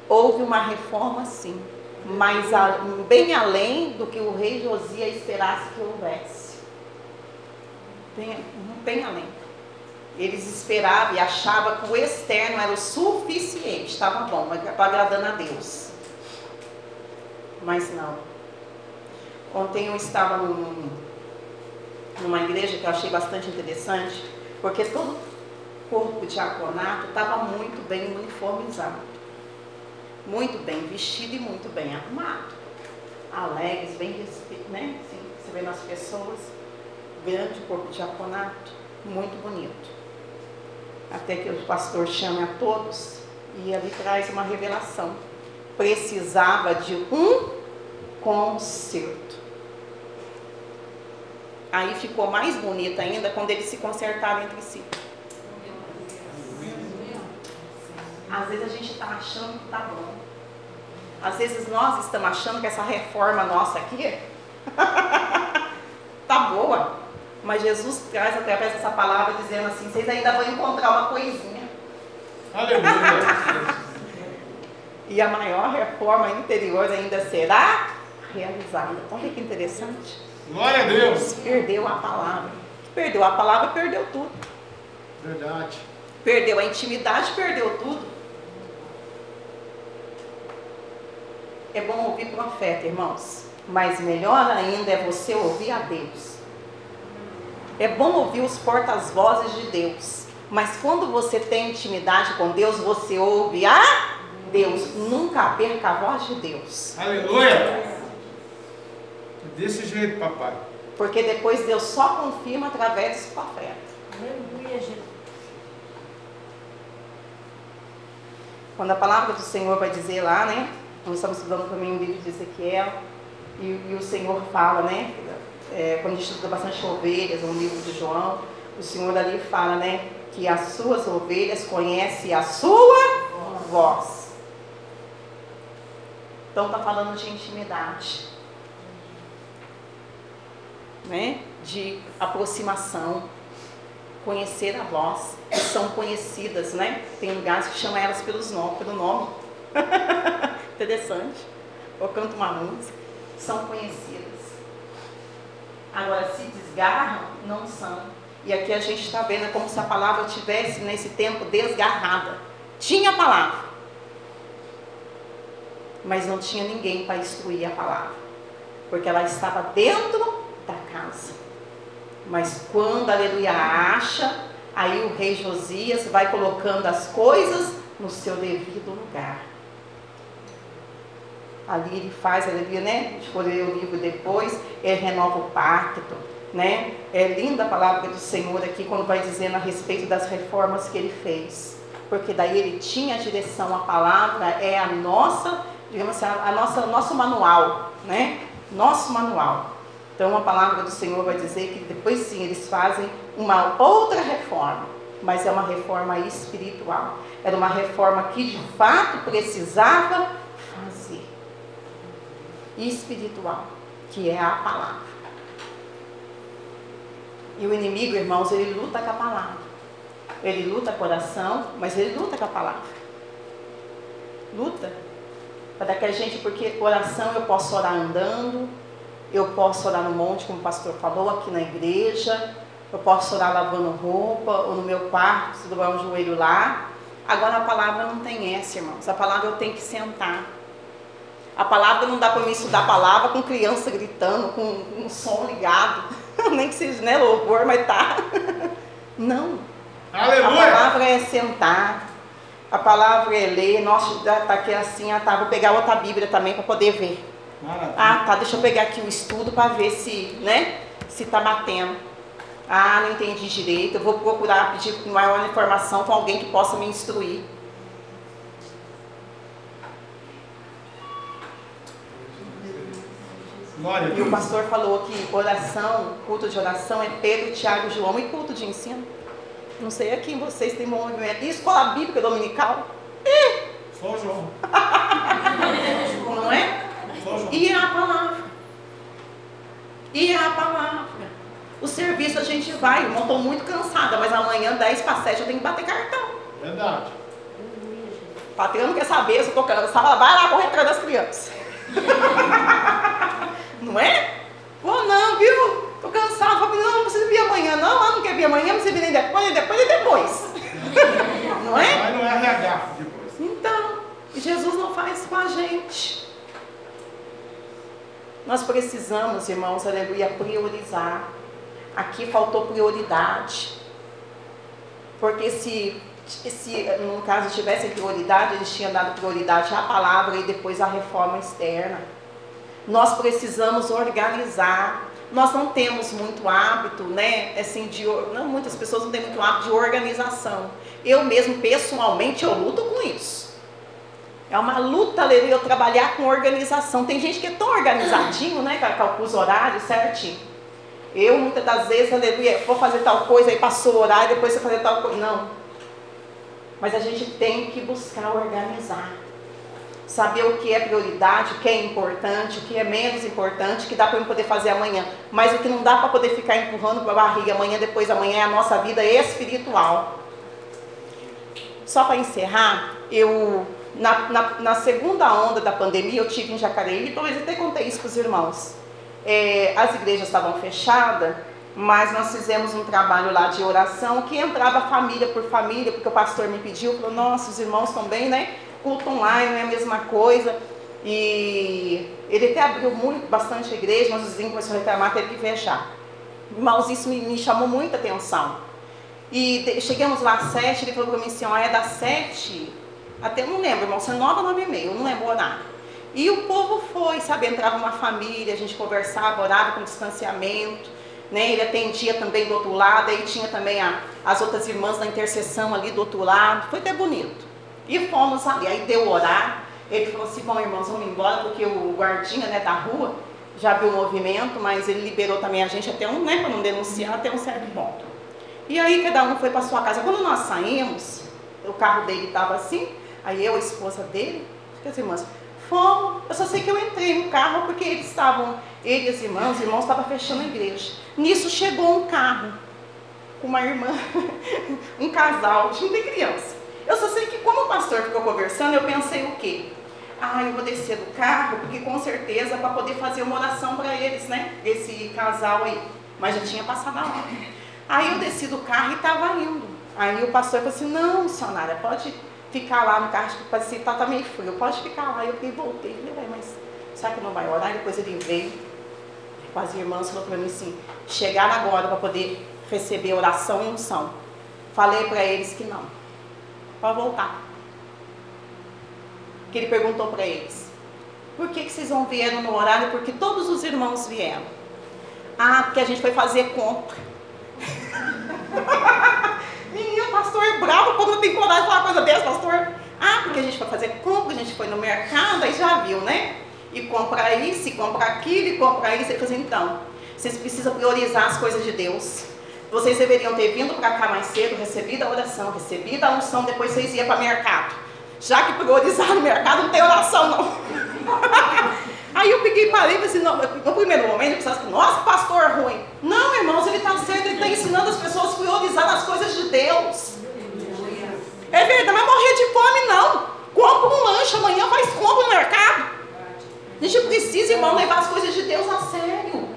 Houve uma reforma, sim, mas a- bem além do que o rei Josias esperasse que houvesse. Bem, bem além. Eles esperavam e achavam que o externo era o suficiente, estava bom, estava agradando a Deus. Mas não. Ontem eu estava num, numa igreja que eu achei bastante interessante, porque todo o corpo diaconato estava muito bem uniformizado. Muito bem vestido e muito bem arrumado. Alegres, bem, né? Você vê nas pessoas, grande corpo diaconato, muito bonito. Até que o pastor chame a todos e ali traz uma revelação. Precisava de um conserto. Aí ficou mais bonito ainda quando eles se consertaram entre si. Às vezes a gente está achando que está bom. Às vezes nós estamos achando que essa reforma nossa aqui tá boa. Mas Jesus traz através dessa palavra dizendo assim, vocês ainda vão encontrar uma coisinha. Aleluia. E a maior reforma interior ainda será realizada. Olha que interessante. Glória a Deus. Perdeu a palavra. Perdeu a palavra, perdeu tudo. Verdade. Perdeu a intimidade, perdeu tudo. É bom ouvir profeta, irmãos. Mas melhor ainda é você ouvir a Deus. É bom ouvir os portas-vozes de Deus. Mas quando você tem intimidade com Deus, você ouve a Deus. Nunca perca a voz de Deus. Aleluia. Desse jeito, papai. Porque depois Deus só confirma através dos profetas. Aleluia, Jesus. Quando a palavra do Senhor vai dizer lá, né? Nós estamos estudando também o livro de Ezequiel, e, e o Senhor fala, né? É, quando estuda bastante ovelhas, no livro de João, o Senhor ali fala, né? Que as suas ovelhas conhecem a sua voz. Então está falando de intimidade, né? De aproximação, conhecer a voz, que são conhecidas, né? Tem lugares que chamam elas pelos nomes, pelo nome. Interessante. Ou canta uma música, são conhecidas. Agora, se desgarram, não são. E aqui a gente está vendo como se a palavra tivesse nesse tempo desgarrada. Tinha a palavra, mas não tinha ninguém para instruir a palavra, porque ela estava dentro da casa. Mas quando, aleluia, acha, aí o rei Josias vai colocando as coisas no seu devido lugar. Ali ele faz, aleluia, né? Ler o livro depois, ele renova o pacto, né? É linda a palavra do Senhor aqui quando vai dizendo a respeito das reformas que ele fez. Porque daí ele tinha a direção, a palavra é a nossa, digamos assim, a nossa, nosso manual, né? Nosso manual. Então a palavra do Senhor vai dizer que depois sim eles fazem uma outra reforma, mas é uma reforma espiritual. Era uma reforma que de fato precisava. Espiritual, que é a palavra. E o inimigo, irmãos, ele luta com a palavra. Ele luta com o coração, mas ele luta com a palavra. Luta. Para que a gente, porque oração eu posso orar andando, eu posso orar no monte, como o pastor falou, aqui na igreja, eu posso orar lavando roupa, ou no meu quarto, se dobrar um joelho lá. Agora a palavra não tem essa, irmãos. A palavra eu tenho que sentar. A palavra não dá para mim estudar a palavra com criança gritando, com um som ligado. Nem que seja né, louvor, mas tá. Não. A Aleluia. palavra é sentar. A palavra é ler. Nossa, tá aqui assim, ah tá, vou pegar outra Bíblia também para poder ver. Maravilha. Ah, tá, deixa eu pegar aqui o estudo para ver se, né, se tá batendo. Ah, não entendi direito. Eu vou procurar pedir maior informação com alguém que possa me instruir. Glória a E o Deus. pastor falou que oração, culto de oração é Pedro, Tiago, João e culto de ensino. Não sei aqui em vocês tem movimento. E escola bíblica dominical? Só o João. Não é? Só o João. E é a palavra. E é a palavra. O serviço a gente vai, eu estou muito cansada, mas amanhã, 10 para 7, eu tenho que bater cartão. Verdade. O patrão não quer saber se eu estou cansada, vai lá correr atrás das crianças. não é? Pô, não, viu? Estou cansada. Fala, não, não precisa vir amanhã, não. Ah, não quer vir amanhã, não precisa vir nem depois, nem depois, nem depois. não é? Mas não é RH depois. Então, Jesus não faz isso com a gente. Nós precisamos, irmãos, aleluia, priorizar. Aqui faltou prioridade. Porque se, se no caso tivesse prioridade, eles tinham dado prioridade à palavra e depois à reforma externa. Nós precisamos organizar. Nós não temos muito hábito, né? Assim, de, não, muitas pessoas não têm muito hábito de organização. Eu mesmo, pessoalmente, eu luto com isso. É uma luta, eu trabalhar com organização. Tem gente que é tão organizadinho, né? que Calcula os horários certinho. Eu, muitas das vezes, aleluia, vou fazer tal coisa, aí passou o horário, depois você fazer tal coisa. Não. Mas a gente tem que buscar organizar. Saber o que é prioridade, o que é importante, o que é menos importante, que dá para eu poder fazer amanhã. Mas o que não dá para poder ficar empurrando para a barriga amanhã, depois amanhã é a nossa vida espiritual. Só para encerrar, eu na, na, na segunda onda da pandemia eu tive em Jacareí, talvez até contei isso para os irmãos. É, as igrejas estavam fechadas, mas nós fizemos um trabalho lá de oração que entrava família por família, porque o pastor me pediu, falou, nossa, os irmãos também, né? Culto online não é a mesma coisa. E ele até abriu muito, bastante a igreja, mas os vizinhos começaram a reclamar, teve que fechar. Irmãos, isso me, me chamou muita atenção. E chegamos lá às sete, ele falou para mim assim, ó, é das sete, até não lembro, irmão, são nove ou nove e meia, eu não lembro o horário. E o povo foi, sabe, entrava uma família, a gente conversava, orava com distanciamento, né? Ele atendia também do outro lado, aí tinha também a- as outras irmãs da intercessão ali do outro lado, foi até bonito. E fomos ali, aí deu orar, ele falou assim, bom irmãos, vamos embora, porque o guardinha né, da rua já viu o movimento, mas ele liberou também a gente até um, né, para não denunciar, até um certo ponto. E aí cada um foi para sua casa. Quando nós saímos, o carro dele estava assim, aí eu, a esposa dele, as irmãs, fomos. Eu só sei que eu entrei no carro porque eles estavam, ele e as irmãs, os irmãos estavam fechando a igreja. Nisso chegou um carro com uma irmã, um casal, não tem criança. Eu só sei que como o pastor ficou conversando, eu pensei o quê? Ah, eu vou descer do carro, porque com certeza para poder fazer uma oração para eles, né? Esse casal aí. Mas já tinha passado a hora. Aí eu desci do carro e estava indo. Aí o pastor falou assim, não, missionária, pode ficar lá no carro, que parecia que tá meio frio, pode ficar lá. Eu fiquei, voltei, falei, "Ué, mas será que não vai orar? Depois ele veio com as irmãs, falou para mim assim, chegaram agora para poder receber oração e unção. Falei para eles que não, pode voltar. Que ele perguntou para eles, por que, que vocês não vieram no horário? Porque todos os irmãos vieram. Ah, porque a gente foi fazer compra. Menino, pastor é bravo, como não tem coragem de falar uma coisa dessa, pastor? Ah, porque a gente foi fazer compra, a gente foi no mercado, aí já viu, né? E compra isso, e compra aquilo, e compra isso. Ele falou assim, então, vocês precisam priorizar as coisas de Deus. Vocês deveriam ter vindo para cá mais cedo, recebido a oração, recebido a unção, depois vocês iam para o mercado. Já que priorizaram o mercado, não tem oração, não. Aí eu peguei e parei falei assim, não, no primeiro momento eu pensava assim, nossa, pastor ruim. Não, irmãos, ele está certo, ele está ensinando as pessoas a priorizar as coisas de Deus. É verdade, mas morrer de fome não. Compra um lanche, amanhã faz compra no mercado. A gente precisa, irmão, levar as coisas de Deus a sério.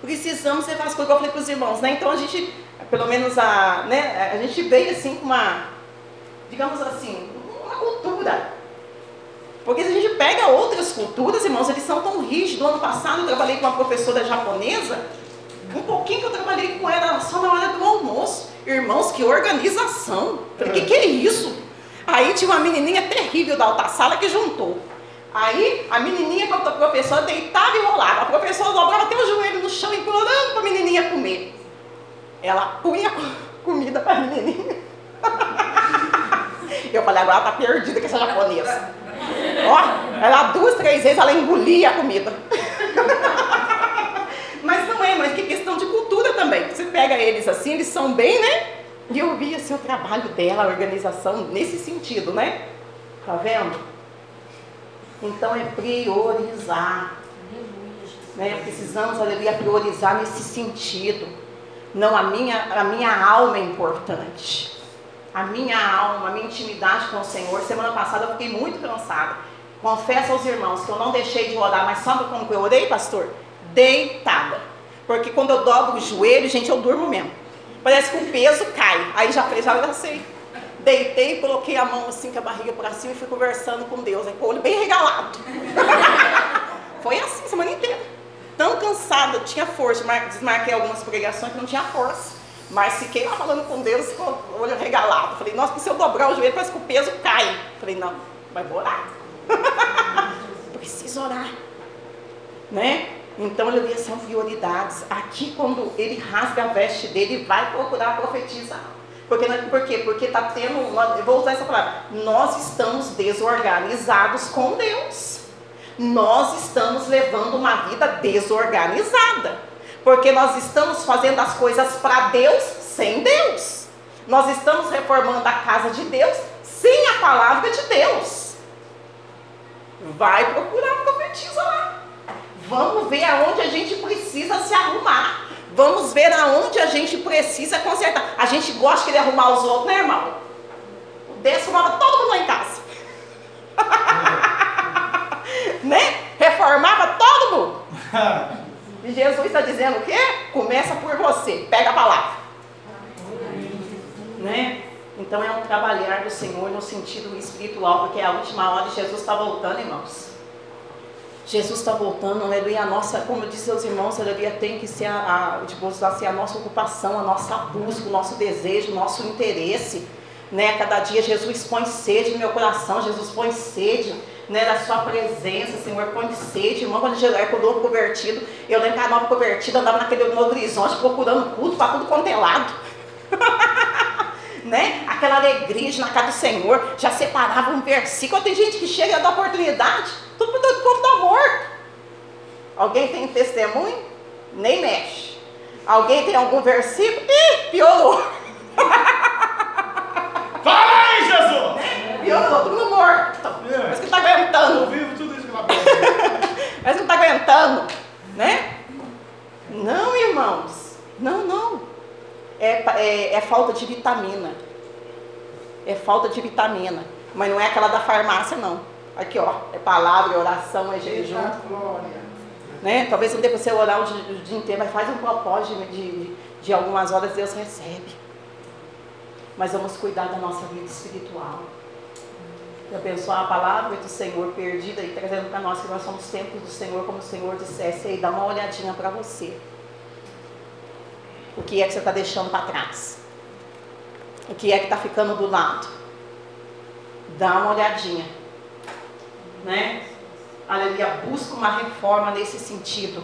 Precisamos levar as coisas, como eu falei para os irmãos, né? Então a gente, pelo menos a, né, a gente veio assim com uma, digamos assim, uma cultura. Porque se a gente pega outras culturas, irmãos, eles são tão rígidos. No ano passado eu trabalhei com uma professora japonesa, um pouquinho que eu trabalhei com ela só na hora do almoço. Irmãos, que organização. O que, que é isso? Aí tinha uma menininha terrível da alta sala que juntou. Aí a menininha com a professora deitava e rolava. A professora dobrava até o joelho no chão, implorando para a menininha comer. Ela punha comida para a menininha. Eu falei, agora ela tá perdida com essa japonesa. Ó, ela duas, três vezes ela engolia a comida. Mas não é, mas que questão de cultura também. Você pega eles assim, eles são bem, né? E eu vi assim, o trabalho dela, a organização nesse sentido, né? Tá vendo? Então é priorizar. Né? Precisamos, aleluia, priorizar nesse sentido. Não, a minha, a minha alma é importante. A minha alma, a minha intimidade com o Senhor. Semana passada eu fiquei muito cansada. Confesso aos irmãos que eu não deixei de orar, mas sabe como eu orei, pastor? Deitada. Porque quando eu dobro o joelho, gente, eu durmo mesmo. Parece que o peso cai. Aí já fez, já sei. Deitei, coloquei a mão assim com a barriga para cima e fui conversando com Deus, com o olho bem regalado. Foi assim semana inteira. Tão cansada, tinha força. Desmarquei algumas pregações que não tinha força. Mas fiquei lá falando com Deus com o olho regalado. Falei, nossa, se eu dobrar o joelho, parece que o peso cai. Falei, não, vai orar. Preciso orar. Né? Então ele via são prioridades. Aqui, quando ele rasga a veste dele, vai procurar profetizar. Porque, por quê? Porque está tendo, eu vou usar essa palavra, nós estamos desorganizados com Deus. Nós estamos levando uma vida desorganizada. Porque nós estamos fazendo as coisas para Deus sem Deus. Nós estamos reformando a casa de Deus sem a palavra de Deus. Vai procurar profetiza lá. Vamos ver aonde a gente precisa se arrumar. Vamos ver aonde a gente precisa consertar. A gente gosta de arrumar os outros, né, irmão? O Deus arrumava todo mundo lá em casa. né? Reformava todo mundo. E Jesus está dizendo o quê? Começa por você. Pega a palavra. Né? Então é um trabalhar do Senhor no sentido espiritual, porque é a última hora Jesus está voltando, irmãos. Jesus está voltando, aleluia, a nossa, como eu disse aos irmãos, aleluia, tem que ser a, a, tipo, assim, a nossa ocupação, a nossa busca, o nosso desejo, o nosso interesse, né, cada dia Jesus põe sede no meu coração, Jesus põe sede, né, da sua presença, Senhor, põe sede, irmão, quando Jesus era novo convertido, eu lembro que a nova convertida andava naquele novo horizonte procurando culto para tudo quanto é lado. né? Aquela alegria de na casa do Senhor, já separava um versículo. Tem gente que chega da oportunidade, tudo para o povo está morto. Alguém tem testemunho? Nem mexe. Alguém tem algum versículo? Ih, piorou. Fala aí, Jesus! Piorou, todo mundo morto. É. Mas que está aguentando. Eu vivo tudo isso que ela. Mas não está aguentando, né? Não, irmãos. Não, não. É, é, é falta de vitamina. É falta de vitamina. Mas não é aquela da farmácia, não. Aqui, ó. É palavra, é oração, é jejum. Né? Talvez não dê para você orar o dia, o dia inteiro, mas faz um propósito de, de, de algumas horas, Deus recebe. Mas vamos cuidar da nossa vida espiritual. E abençoar a palavra do Senhor perdida e trazendo para nós que nós somos templos do Senhor, como o Senhor dissesse, aí dá uma olhadinha para você. O que é que você está deixando para trás? O que é que está ficando do lado? Dá uma olhadinha. Né? Aleluia, busca uma reforma nesse sentido.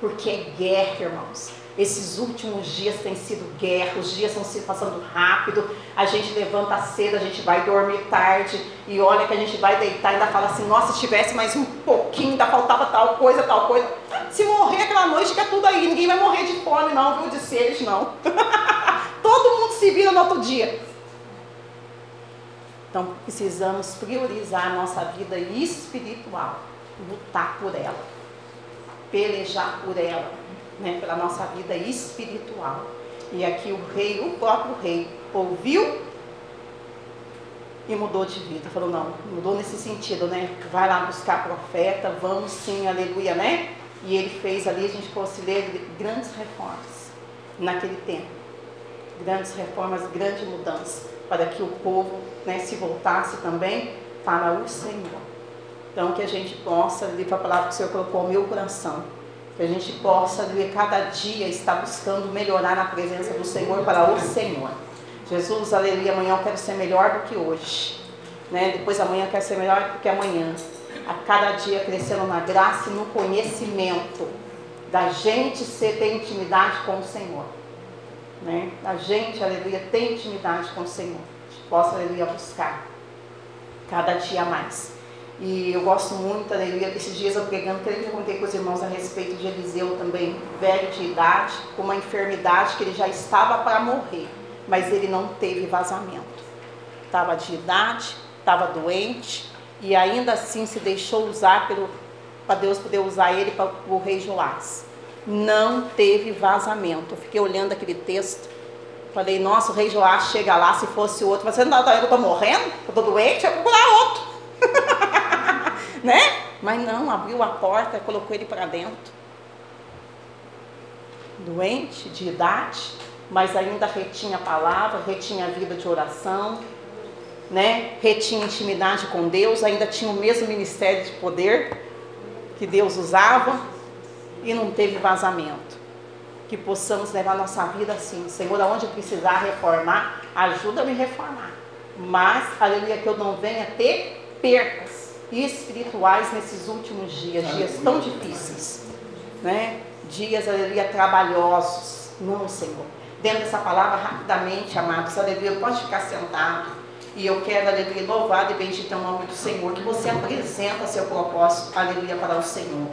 Porque é guerra, irmãos. Esses últimos dias têm sido guerra, os dias estão se passando rápido. A gente levanta cedo, a gente vai dormir tarde. E olha que a gente vai deitar e ainda fala assim: nossa, se tivesse mais um pouquinho, ainda faltava tal coisa, tal coisa. Se morrer aquela noite, fica tudo aí. Ninguém vai morrer de fome, não, viu? De sede, não. Todo mundo se vira no outro dia. Então precisamos priorizar a nossa vida espiritual, lutar por ela, pelejar por ela, né, pela nossa vida espiritual. E aqui o rei, o próprio rei, ouviu e mudou de vida. Falou, não, mudou nesse sentido, né? Vai lá buscar profeta, vamos sim, aleluia, né? E ele fez ali, a gente pode ler grandes reformas naquele tempo. Grandes reformas, grande mudança, para que o povo né, se voltasse também para o Senhor. Então, que a gente possa, ali para a palavra que o Senhor colocou no meu coração, que a gente possa, ali, cada dia, estar buscando melhorar na presença do Senhor para o Senhor. Jesus, aleluia, amanhã eu quero ser melhor do que hoje. Né? Depois amanhã eu quero ser melhor do que amanhã. A cada dia crescendo na graça e no conhecimento da gente ser, ter intimidade com o Senhor. Né? A gente, aleluia, ter intimidade com o Senhor. Possa, aleluia, buscar cada dia mais. E eu gosto muito, aleluia, esses dias eu pregando, creio que contei com os irmãos a respeito de Eliseu também, velho de idade, com uma enfermidade que ele já estava para morrer mas ele não teve vazamento. Estava de idade, estava doente e ainda assim se deixou usar para Deus poder usar ele para o rei Joás. Não teve vazamento. Eu fiquei olhando aquele texto, falei, nossa, o rei Joás chega lá, se fosse outro, você não está eu estou morrendo, eu estou doente, eu vou procurar outro. né? Mas não, abriu a porta, colocou ele para dentro. Doente, de idade, mas ainda retinha a palavra, retinha a vida de oração, né? retinha intimidade com Deus, ainda tinha o mesmo ministério de poder que Deus usava e não teve vazamento. Que possamos levar nossa vida assim, Senhor, aonde precisar reformar, ajuda-me a reformar. Mas, aleluia, que eu não venha ter percas espirituais nesses últimos dias, dias tão difíceis, né? Dias, aleluia, trabalhosos. Não, Senhor dentro dessa palavra rapidamente, amados. Aleluia. Pode ficar sentado. E eu quero, aleluia, louvar e bendito o nome do Senhor. Que você apresenta seu propósito, aleluia, para o Senhor.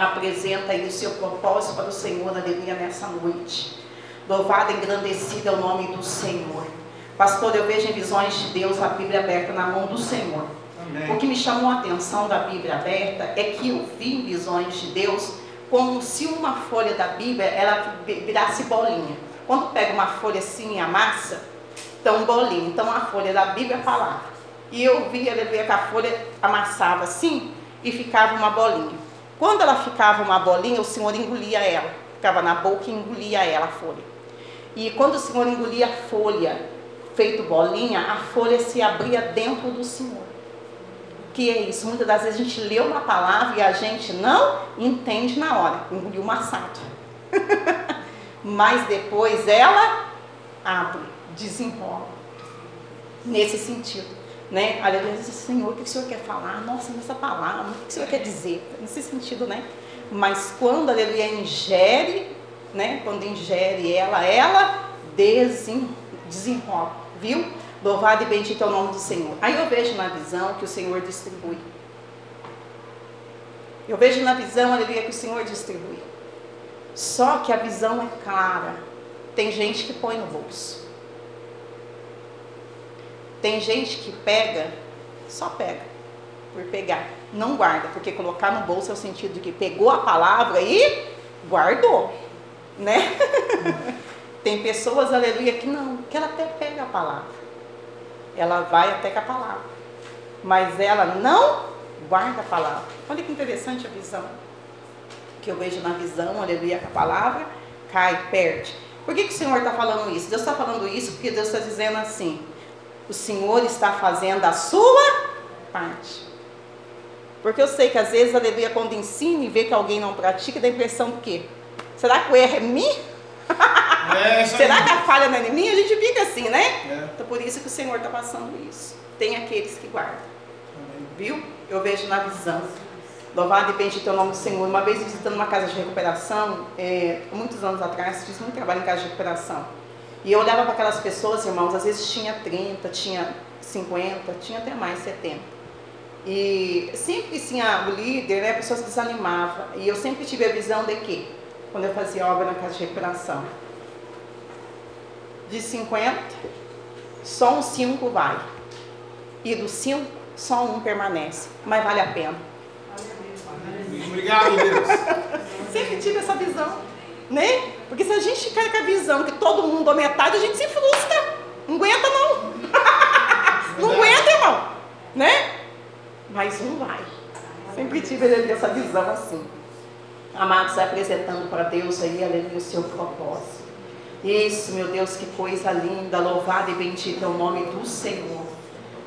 Apresenta aí o seu propósito para o Senhor, aleluia, nessa noite. Louvado e engrandecido é o nome do Senhor. Pastor, eu vejo em visões de Deus a Bíblia aberta na mão do Senhor. Amém. O que me chamou a atenção da Bíblia aberta é que eu vi em visões de Deus como se uma folha da Bíblia ela virasse bolinha. Quando pega uma folha assim e amassa, então bolinho. Então a folha da Bíblia é a palavra. E eu via, via que a folha amassava assim e ficava uma bolinha. Quando ela ficava uma bolinha, o Senhor engolia ela. Ficava na boca e engolia ela a folha. E quando o Senhor engolia a folha, feito bolinha, a folha se abria dentro do Senhor. O que é isso? Muitas das vezes a gente lê uma palavra e a gente não entende na hora. Engoliu maçado. mas depois ela abre, desenrola. Nesse sentido. Né? Aleluia, Senhor, o que o Senhor quer falar? Nossa, nessa palavra, o que o Senhor quer dizer? Nesse sentido, né? Mas quando, aleluia, ingere, né? Quando ingere ela, ela desenrola, viu? Louvado e bendito é o nome do Senhor. Aí eu vejo na visão que o Senhor distribui. Eu vejo na visão, aleluia, que o Senhor distribui. Só que a visão é clara. Tem gente que põe no bolso. Tem gente que pega, só pega, por pegar. Não guarda, porque colocar no bolso é o sentido de que pegou a palavra e guardou, né? Tem pessoas, aleluia, que não, que ela até pega a palavra. Ela vai até com a palavra. Mas ela não guarda a palavra. Olha que interessante a visão que eu vejo na visão, aleluia, com a palavra, cai, perde. Por que, que o Senhor está falando isso? Deus está falando isso porque Deus está dizendo assim: o Senhor está fazendo a sua parte. Porque eu sei que às vezes, aleluia, quando ensina e vê que alguém não pratica, dá a impressão do quê? Será que o erro é mim? É, Será que a falha não é em mim? A gente fica assim, né? É. Então por isso que o Senhor está passando isso. Tem aqueles que guardam. Amém. Viu? Eu vejo na visão. Louvado e bendito é o nome do Senhor. Uma vez visitando uma casa de recuperação, é, muitos anos atrás, fiz muito trabalho em casa de recuperação. E eu olhava para aquelas pessoas, irmãos, às vezes tinha 30, tinha 50, tinha até mais 70. E sempre tinha o líder, né, pessoas desanimavam. E eu sempre tive a visão de que, quando eu fazia obra na casa de recuperação, de 50, só um 5 vai. E dos 5, só um permanece. Mas vale a pena. Obrigado, Deus. Sempre tive essa visão, né? Porque se a gente ficar com a visão que todo mundo é metade, a gente se frustra. Não aguenta, não. não não, né? Mas um vai. Sempre tive essa visão assim. Amados, apresentando para Deus aí, aleluia, o seu propósito. Isso, meu Deus, que coisa linda, louvado e bendito é o nome do Senhor.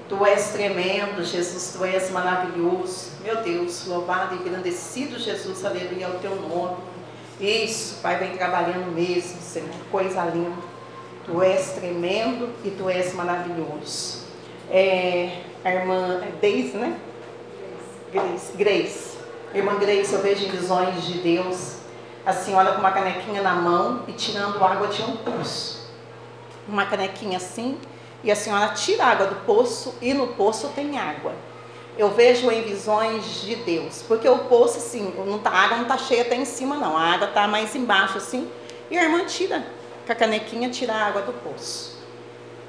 Tu és tremendo, Jesus, tu és maravilhoso. Meu Deus, louvado e engrandecido, Jesus, aleluia, é o teu nome. Isso, Pai, vem trabalhando mesmo, Senhor, coisa linda. Tu és tremendo e tu és maravilhoso. É, a irmã Deise, né? Grace. Grace. Irmã Grace, eu vejo visões de Deus a senhora com uma canequinha na mão e tirando água de um poço. Uma canequinha assim, e a senhora tira a água do poço e no poço tem água. Eu vejo em visões de Deus, porque o poço assim, não tá, a água não está cheia até em cima não, a água está mais embaixo assim, e a irmã tira com a canequinha tira a água do poço.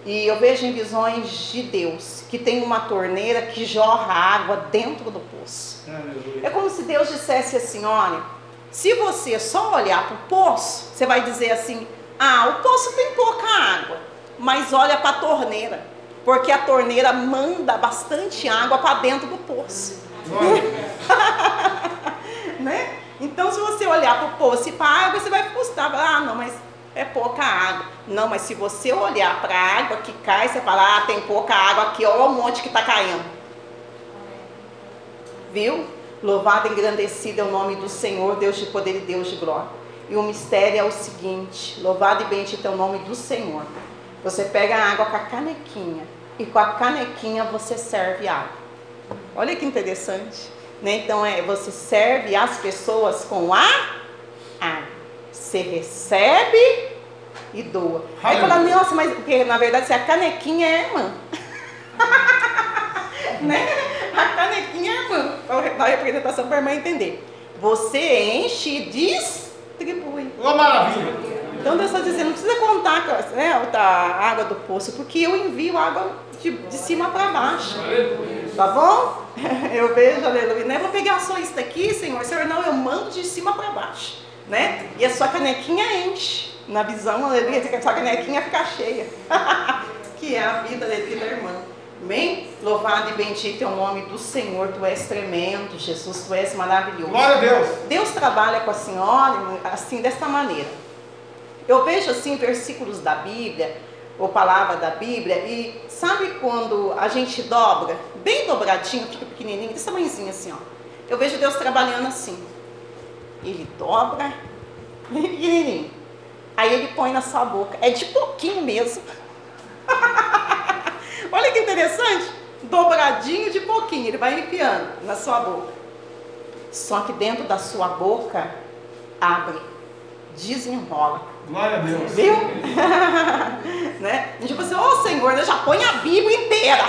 E eu vejo em visões de Deus que tem uma torneira que jorra água dentro do poço. É como se Deus dissesse assim: olha, se você só olhar para o poço, você vai dizer assim: ah, o poço tem pouca água, mas olha para a torneira, porque a torneira manda bastante água para dentro do poço. né? Então, se você olhar para o poço e para a água, você vai frustrar: ah, não, mas é pouca água. Não, mas se você olhar para a água que cai, você fala: ah, tem pouca água aqui, olha o monte que está caindo. Viu? Louvado e engrandecido é o nome do Senhor, Deus de poder e Deus de glória. E o mistério é o seguinte: louvado e bendito é o nome do Senhor. Você pega a água com a canequinha e com a canequinha você serve água. Olha que interessante. Né? Então é, você serve as pessoas com a água. Você recebe e doa. Aí fala, nossa, mas porque na verdade se a canequinha é irmã. né? A canequinha é irmã. Para a representação para a irmã entender. Você enche e distribui. Ô maravilha! Então Deus está dizendo, não precisa contar né, a água do poço, porque eu envio água de, de cima para baixo. Tá bom? Eu vejo, aleluia. Não é vou pegar só isso daqui, Senhor. Senhor, não, eu mando de cima para baixo. Né? E a sua canequinha enche. Na visão, aleluia, a sua canequinha fica cheia. que é a vida, aleluia, da irmã. Amém? Louvado e bendito é o nome do Senhor. Tu és tremendo, Jesus. Tu és maravilhoso. Glória a Deus! Deus trabalha com a senhora assim, dessa maneira. Eu vejo assim versículos da Bíblia, ou palavra da Bíblia, e sabe quando a gente dobra, bem dobradinho, fica pequenininho, desse tamanhozinho assim, ó. Eu vejo Deus trabalhando assim. Ele dobra, pequenininho. Aí ele põe na sua boca. É de pouquinho mesmo. Olha que interessante. Dobradinho de pouquinho. Ele vai enfiando na sua boca. Só que dentro da sua boca, abre, desenrola. Glória a Deus! Viu? né? Tipo assim, ô oh, Senhor, já põe a Bíblia inteira.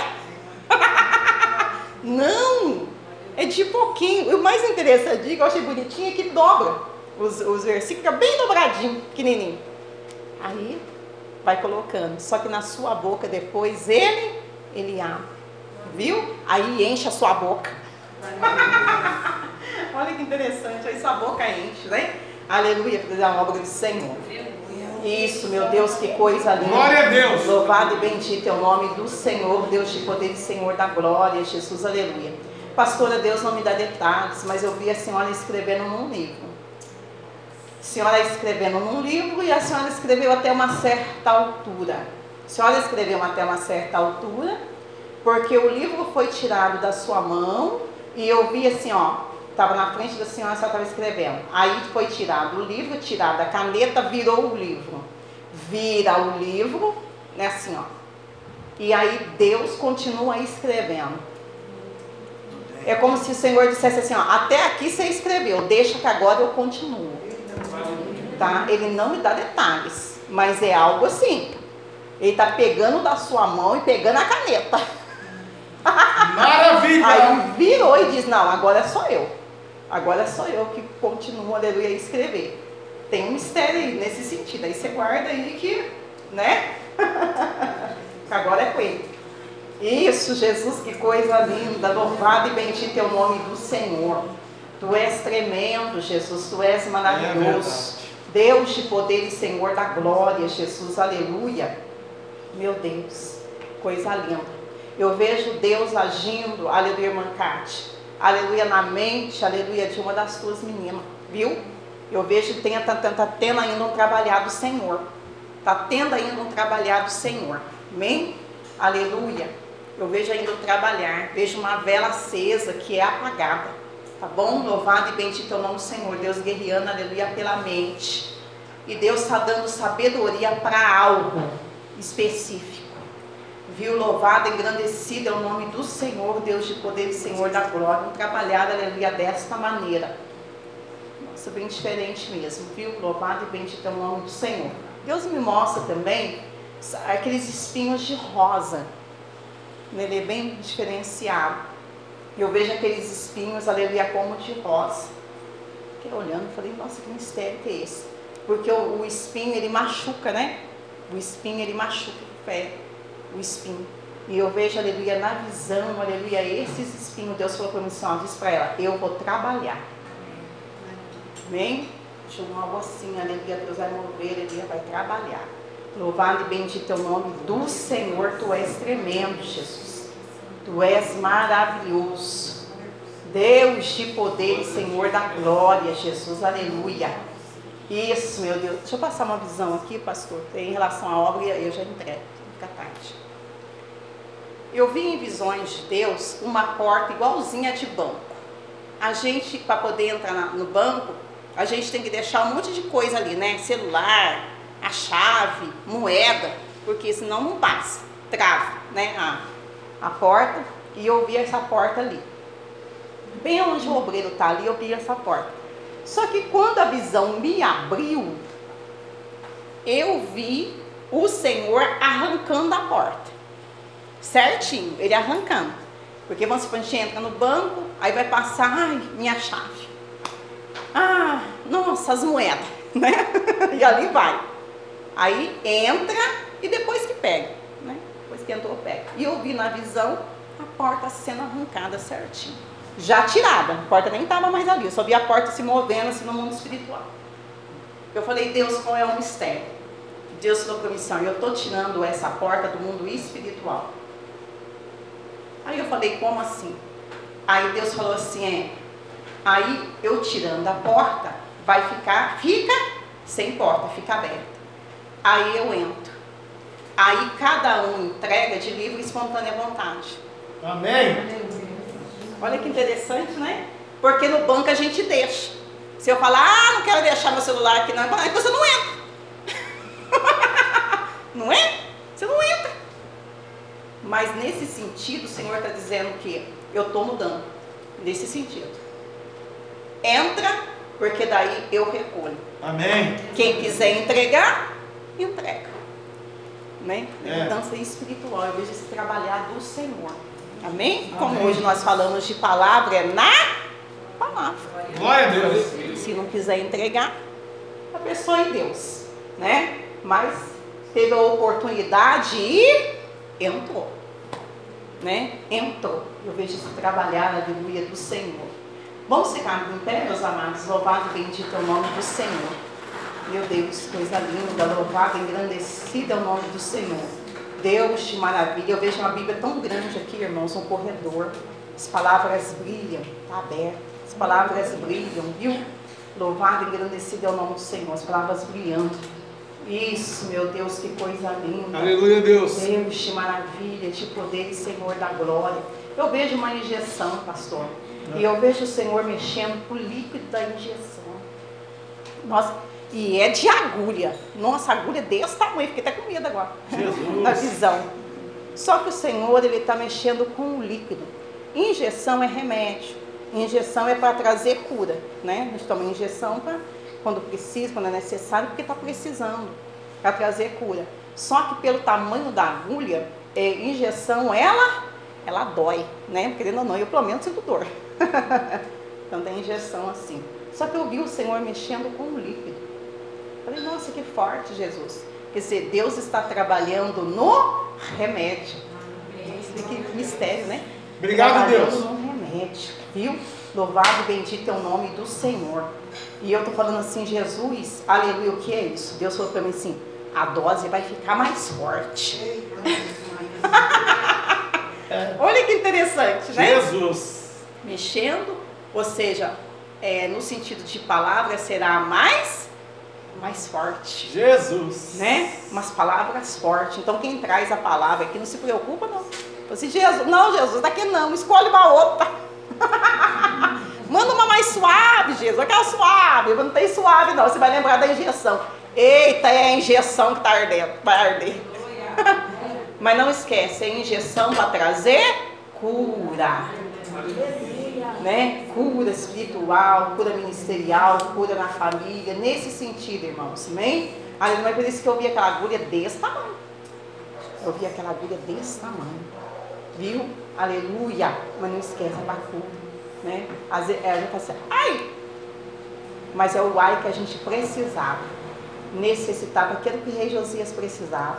Não! É de pouquinho. O mais interessante, que eu achei bonitinho, é que dobra os, os versículos, fica bem dobradinho, pequenininho. Aí vai colocando. Só que na sua boca depois ele, ele abre. Viu? Aí enche a sua boca. Olha que interessante, aí sua boca enche, né? Aleluia, fazer a obra do Senhor. Isso, meu Deus, que coisa linda. Glória a Deus. Louvado e bendito é o nome do Senhor, Deus de poder e Senhor da glória, Jesus, aleluia. Pastora, Deus não me dá detalhes, mas eu vi a senhora escrevendo num livro. A senhora escrevendo num livro e a senhora escreveu até uma certa altura. A senhora escreveu até uma certa altura, porque o livro foi tirado da sua mão e eu vi assim, ó, estava na frente da senhora, a senhora estava escrevendo. Aí foi tirado o livro, tirado a caneta, virou o livro. Vira o livro, né, assim, ó. E aí Deus continua escrevendo. É como se o Senhor dissesse assim, ó, até aqui você escreveu, deixa que agora eu continuo. Tá? Ele não me dá detalhes, mas é algo assim. Ele está pegando da sua mão e pegando a caneta. Maravilha! Aí virou e diz, não, agora sou eu. Agora sou eu que continuo, aleluia, a escrever. Tem um mistério aí nesse sentido. Aí você guarda aí que, né? agora é com ele. Isso, Jesus, que coisa linda, louvado e bendito é o nome do Senhor. Tu és tremendo, Jesus, tu és maravilhoso. É Deus de poder e Senhor da glória, Jesus, aleluia. Meu Deus, coisa linda. Eu vejo Deus agindo, aleluia, irmã Cátia. Aleluia, na mente, aleluia, de uma das tuas meninas, viu? Eu vejo que tem, tá, tá, tá tendo ainda um trabalhar do Senhor. Está tendo ainda um trabalhar do Senhor. Amém? Aleluia. Eu vejo ainda um trabalhar. Vejo uma vela acesa que é apagada. Tá bom? Louvado e bendito é o nome do Senhor. Deus guerreando, aleluia, pela mente. E Deus está dando sabedoria para algo específico. Viu? Louvado, engrandecido é o nome do Senhor, Deus de poder e Senhor da glória. Um trabalhar, aleluia, desta maneira. Nossa, bem diferente mesmo, viu? Louvado e bendito é o nome do Senhor. Deus me mostra também aqueles espinhos de rosa. Ele é bem diferenciado. Eu vejo aqueles espinhos, aleluia, como de rosa. Fiquei olhando, falei, nossa, que mistério que é esse? Porque o, o espinho, ele machuca, né? O espinho, ele machuca o pé, o espinho. E eu vejo, aleluia, na visão, aleluia, esses espinhos, Deus falou para mim, assim, diz para ela, eu vou trabalhar. Amém? Deixa algo assim, aleluia, Deus vai mover, aleluia, vai trabalhar. Louvado e bendito é o nome do Senhor, tu és tremendo, Jesus. Tu és maravilhoso. Deus de poder, Senhor da glória, Jesus, aleluia. Isso, meu Deus. Deixa eu passar uma visão aqui, pastor, em relação à obra, eu já entrego, fica tarde. Eu vi em visões de Deus uma porta igualzinha de banco. A gente, para poder entrar no banco, a gente tem que deixar um monte de coisa ali, né? Celular, a chave, moeda, porque senão não passa, trava, né? A, a porta, e eu vi essa porta ali. Bem onde o obreiro está ali, eu vi essa porta. Só que quando a visão me abriu, eu vi o Senhor arrancando a porta. Certinho, ele arrancando. Porque vamos supor, a gente entra no banco, aí vai passar, ai, minha chave. Ah, nossa, as moedas, né? e ali vai. Aí entra e depois que pega, né? Depois que entrou, pega. E eu vi na visão a porta sendo arrancada certinho. Já tirada, a porta nem estava mais ali, eu só vi a porta se movendo assim no mundo espiritual. Eu falei, Deus, qual é o mistério? Deus falou para mim eu estou tirando essa porta do mundo espiritual. Aí eu falei, como assim? Aí Deus falou assim, é, Aí eu tirando a porta, vai ficar, fica sem porta, fica aberta. Aí eu entro. Aí cada um entrega de livre e espontânea vontade. Amém. Olha que interessante, né? Porque no banco a gente deixa. Se eu falar, ah, não quero deixar meu celular aqui, não, aí você não entra. não é? Você não entra. Mas nesse sentido, o Senhor está dizendo que eu estou mudando. Nesse sentido entra, porque daí eu recolho. Amém. Quem quiser entregar, entrega. Né? É. Mudança espiritual, eu vejo esse trabalhar do Senhor. Amém? Como hoje nós falamos de palavra, é na palavra. Glória a Deus. Se não quiser entregar, a pessoa é Deus. Né? Mas teve a oportunidade e entrou. Né? Entrou. Eu vejo esse trabalhar, aleluia, do Senhor. Vamos ficar em pé, meus amados, louvado e bendito é o nome do Senhor. Meu Deus, coisa linda, louvado, engrandecido é o nome do Senhor. Deus de maravilha, eu vejo uma Bíblia tão grande aqui, irmãos, um corredor. As palavras brilham, está aberto. As palavras brilham, viu? Louvado e engrandecido é o nome do Senhor, as palavras brilhando. Isso, meu Deus, que coisa linda. Aleluia, Deus. Deus de maravilha, de poder, Senhor da glória. Eu vejo uma injeção, pastor. E eu vejo o Senhor mexendo com o líquido da injeção. Nossa, e é de agulha. Nossa, agulha desse tamanho, fiquei até com medo agora. Jesus. Na visão. Só que o Senhor, Ele está mexendo com o líquido. Injeção é remédio. Injeção é para trazer cura. Né? A gente toma injeção pra, quando precisa, quando é necessário, porque está precisando. Para trazer cura. Só que pelo tamanho da agulha, é, injeção, ela, ela dói. Né? Querendo ou não, eu pelo menos sinto dor. então tem injeção assim. Só que eu vi o Senhor mexendo com o líquido. Falei, nossa, que forte, Jesus. Quer dizer, Deus está trabalhando no remédio. Que mistério, né? Obrigado, Deus. no remédio, viu? Louvado e bendito é o nome do Senhor. E eu tô falando assim, Jesus, aleluia, o que é isso? Deus falou para mim assim, a dose vai ficar mais forte. Olha que interessante, né? Jesus. Mexendo, ou seja, é, no sentido de palavra será mais, mais forte. Jesus. né? Umas palavras fortes. Então quem traz a palavra aqui não se preocupa não. Fala assim, Jesus, não, Jesus, daqui não, escolhe uma outra. Manda uma mais suave, Jesus. Aquela suave, não tem suave não. Você vai lembrar da injeção. Eita, é a injeção que está ardendo, vai arder. Mas não esquece, é injeção para trazer cura. Né? Cura espiritual, cura ministerial, cura na família, nesse sentido, irmãos. Amém? Aleluia, por isso que eu vi aquela agulha desse tamanho. Eu vi aquela agulha desse tamanho. Viu? Aleluia. Mas não esquece, cura. Né? Às vezes, é, a gente fala assim, ai! Mas é o ai que a gente precisava. Necessitava aquilo que rei Josias precisava.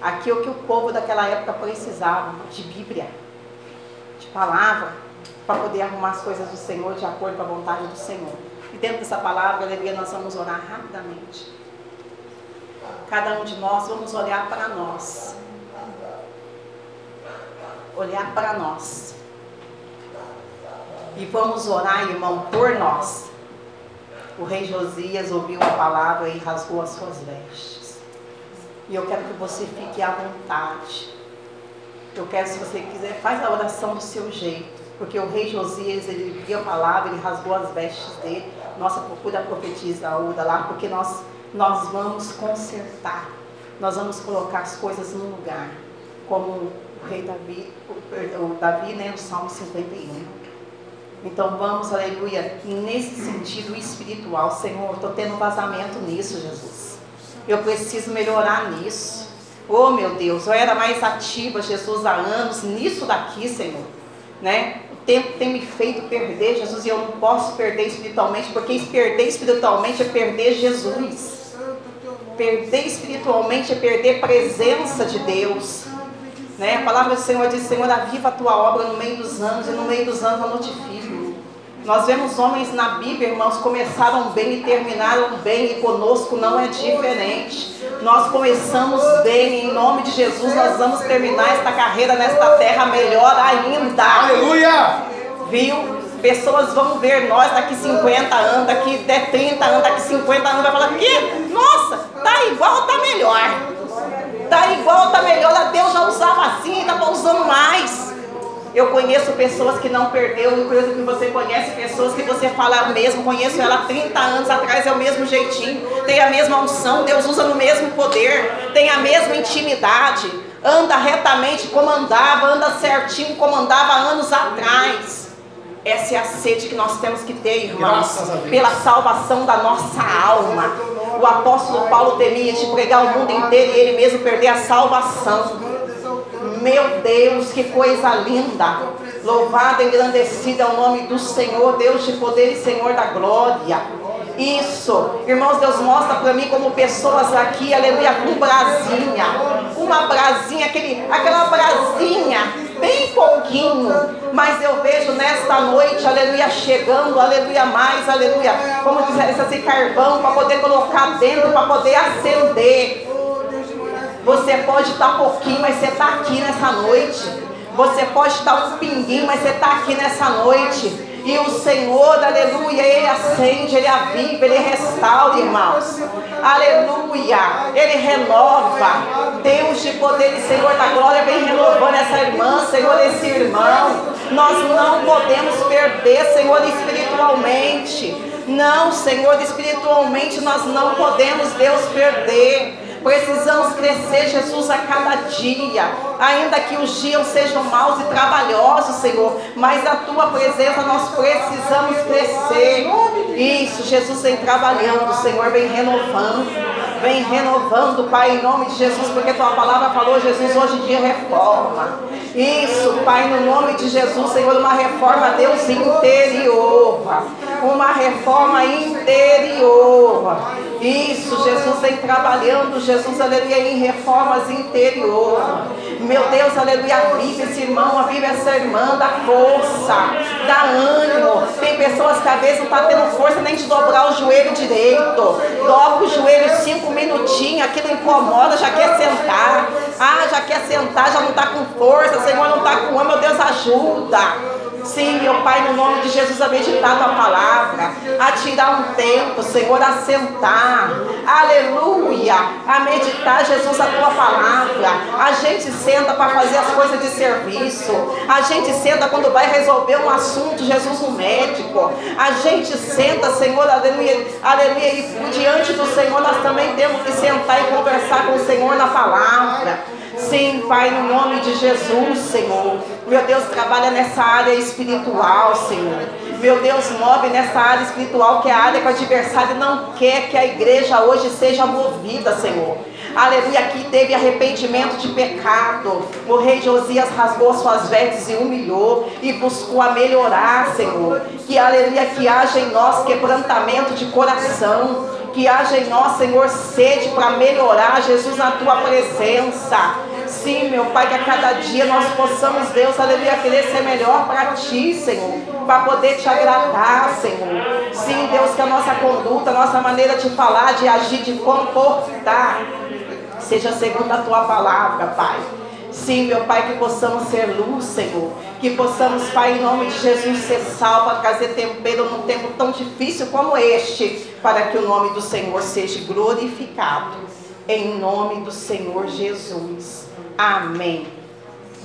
Aquilo que o povo daquela época precisava, de Bíblia, de palavra, para poder arrumar as coisas do Senhor de acordo com a vontade do Senhor. E dentro dessa palavra, aleluia, nós vamos orar rapidamente. Cada um de nós vamos olhar para nós. Olhar para nós. E vamos orar, irmão, por nós. O rei Josias ouviu a palavra e rasgou as suas vestes. E eu quero que você fique à vontade. Eu quero, se você quiser, faz a oração do seu jeito. Porque o rei Josias, ele viu a palavra, ele rasgou as vestes dele. Nossa, procura profetizar Uda lá, porque nós, nós vamos consertar. Nós vamos colocar as coisas no lugar. Como o rei Davi, o, o Davi, né, no Salmo 51. Então vamos, aleluia, nesse sentido espiritual, Senhor, estou tendo vazamento nisso, Jesus. Eu preciso melhorar nisso. Oh meu Deus, eu era mais ativa, Jesus, há anos, nisso daqui, Senhor. Né? O tempo tem me feito perder, Jesus, e eu não posso perder espiritualmente, porque perder espiritualmente é perder Jesus. Perder espiritualmente é perder presença de Deus. Né? A palavra do Senhor diz, Senhor, aviva a tua obra no meio dos anos, e no meio dos anos eu notifico. Nós vemos homens na Bíblia, irmãos, começaram bem e terminaram bem, e conosco não é diferente. Nós começamos bem, em nome de Jesus, nós vamos terminar esta carreira nesta terra melhor ainda. Aleluia. Viu? Pessoas vão ver nós daqui 50 anos, daqui 30 anos, daqui 50 anos, vai falar, que? Nossa, tá igual, tá melhor. Tá igual, tá melhor. A Deus já usava assim, tá usando mais. Eu conheço pessoas que não perdeu, eu conheço que você conhece pessoas que você fala mesmo, conheço ela há 30 anos atrás, é o mesmo jeitinho, tem a mesma unção, Deus usa no mesmo poder, tem a mesma intimidade, anda retamente como andava, anda certinho como andava anos atrás. Essa é a sede que nós temos que ter, irmãos, pela salvação da nossa alma. O apóstolo Paulo temia de pregar o mundo inteiro e ele mesmo perder a salvação. Meu Deus, que coisa linda! Louvado e engrandecido é o nome do Senhor, Deus de poder e Senhor da glória. Isso, irmãos, Deus mostra para mim como pessoas aqui, aleluia, com brasinha, uma brasinha, aquele, aquela brasinha, bem pouquinho, mas eu vejo nesta noite, aleluia, chegando, aleluia, mais, aleluia, como dizer, esse carvão para poder colocar dentro, para poder acender. Você pode estar pouquinho, mas você está aqui nessa noite. Você pode estar um pinguinho, mas você está aqui nessa noite. E o Senhor, aleluia, Ele acende, Ele aviva, Ele restaura, irmãos. Aleluia, Ele renova. Deus de poder e Senhor da glória vem renovando essa irmã, Senhor, esse irmão. Nós não podemos perder, Senhor, espiritualmente. Não, Senhor, espiritualmente nós não podemos, Deus, perder. Precisamos crescer, Jesus, a cada dia. Ainda que os dias sejam maus e trabalhosos, Senhor, mas a tua presença nós precisamos crescer. Isso, Jesus vem trabalhando, Senhor, vem renovando. Vem renovando, Pai, em nome de Jesus, porque tua palavra falou, Jesus, hoje dia reforma. Isso, Pai, no nome de Jesus, Senhor, uma reforma, Deus, interior. uma reforma interior. Isso, Jesus vem trabalhando, Jesus, aleluia, em reformas interior. Meu Deus, aleluia, aviva esse irmão, aviva essa irmã, dá força, dá ânimo. Tem pessoas que às vezes não está tendo força nem de dobrar o joelho direito. Dobra o joelho cinco minutinhos, aquilo incomoda, já quer sentar. Ah, já quer sentar, já não está com força, Senhor não está com ânimo, meu Deus, ajuda. Sim, meu Pai, no nome de Jesus, a meditar tua palavra, a tirar um tempo, Senhor, a sentar, aleluia, a meditar, Jesus, a tua palavra. A gente senta para fazer as coisas de serviço, a gente senta quando vai resolver um assunto, Jesus, no médico. A gente senta, Senhor, aleluia, aleluia, e diante do Senhor nós também temos que sentar e conversar com o Senhor na palavra. Sim, Pai, no nome de Jesus, Senhor. Meu Deus, trabalha nessa área espiritual, Senhor. Meu Deus, move nessa área espiritual, que é a área que o adversário não quer que a igreja hoje seja movida, Senhor. Aleluia, aqui teve arrependimento de pecado. O rei Josias rasgou suas vestes e humilhou e buscou a melhorar, Senhor. Que aleluia, que haja em nós quebrantamento de coração. Que haja em nós, Senhor, sede para melhorar, Jesus, na tua presença. Sim, meu Pai, que a cada dia nós possamos, Deus, aleluia, querer ser melhor para Ti, Senhor, para poder Te agradar, Senhor. Sim, Deus, que a nossa conduta, a nossa maneira de falar, de agir, de comportar, seja segundo a Tua palavra, Pai. Sim, meu Pai, que possamos ser luz, Senhor. Que possamos, Pai, em nome de Jesus, ser sal para trazer tempero num tempo tão difícil como este, para que o nome do Senhor seja glorificado. Em nome do Senhor Jesus. Amém.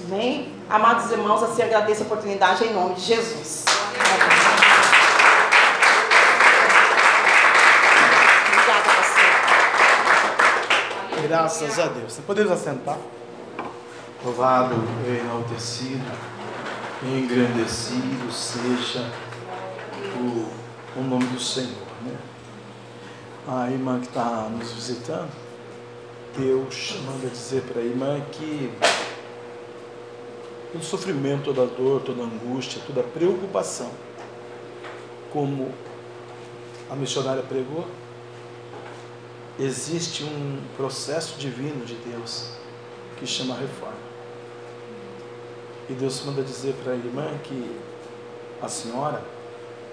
Amém. Amados irmãos, assim agradeço a oportunidade em nome de Jesus. Obrigada, pastor. Graças a Deus. Você podemos assentar? Louvado, enaltecido, engrandecido seja o, o nome do Senhor. Né? A irmã que está nos visitando, Deus manda dizer para a irmã que todo sofrimento, toda dor, toda angústia, toda preocupação, como a missionária pregou, existe um processo divino de Deus que chama reforma. E Deus manda dizer para a irmã que a senhora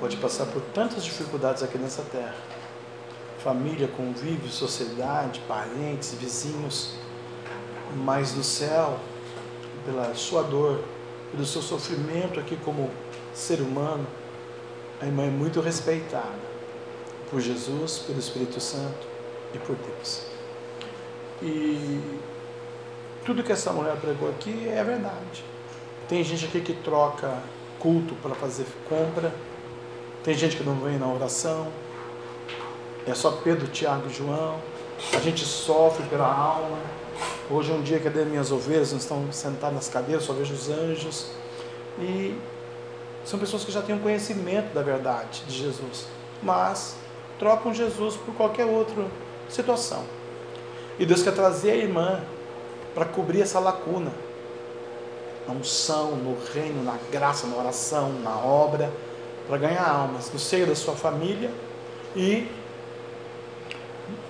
pode passar por tantas dificuldades aqui nessa terra família, convívio, sociedade, parentes, vizinhos, mas no céu, pela sua dor, pelo seu sofrimento aqui como ser humano, a irmã é muito respeitada por Jesus, pelo Espírito Santo e por Deus. E tudo que essa mulher pregou aqui é verdade. Tem gente aqui que troca culto para fazer compra, tem gente que não vem na oração, é só Pedro, Tiago e João. A gente sofre pela alma. Hoje é um dia que as minhas ovelhas não estão sentadas nas cadeiras, só vejo os anjos. E são pessoas que já têm um conhecimento da verdade de Jesus, mas trocam Jesus por qualquer outra situação. E Deus quer trazer a irmã para cobrir essa lacuna. Na unção, no reino, na graça, na oração, na obra, para ganhar almas no seio da sua família e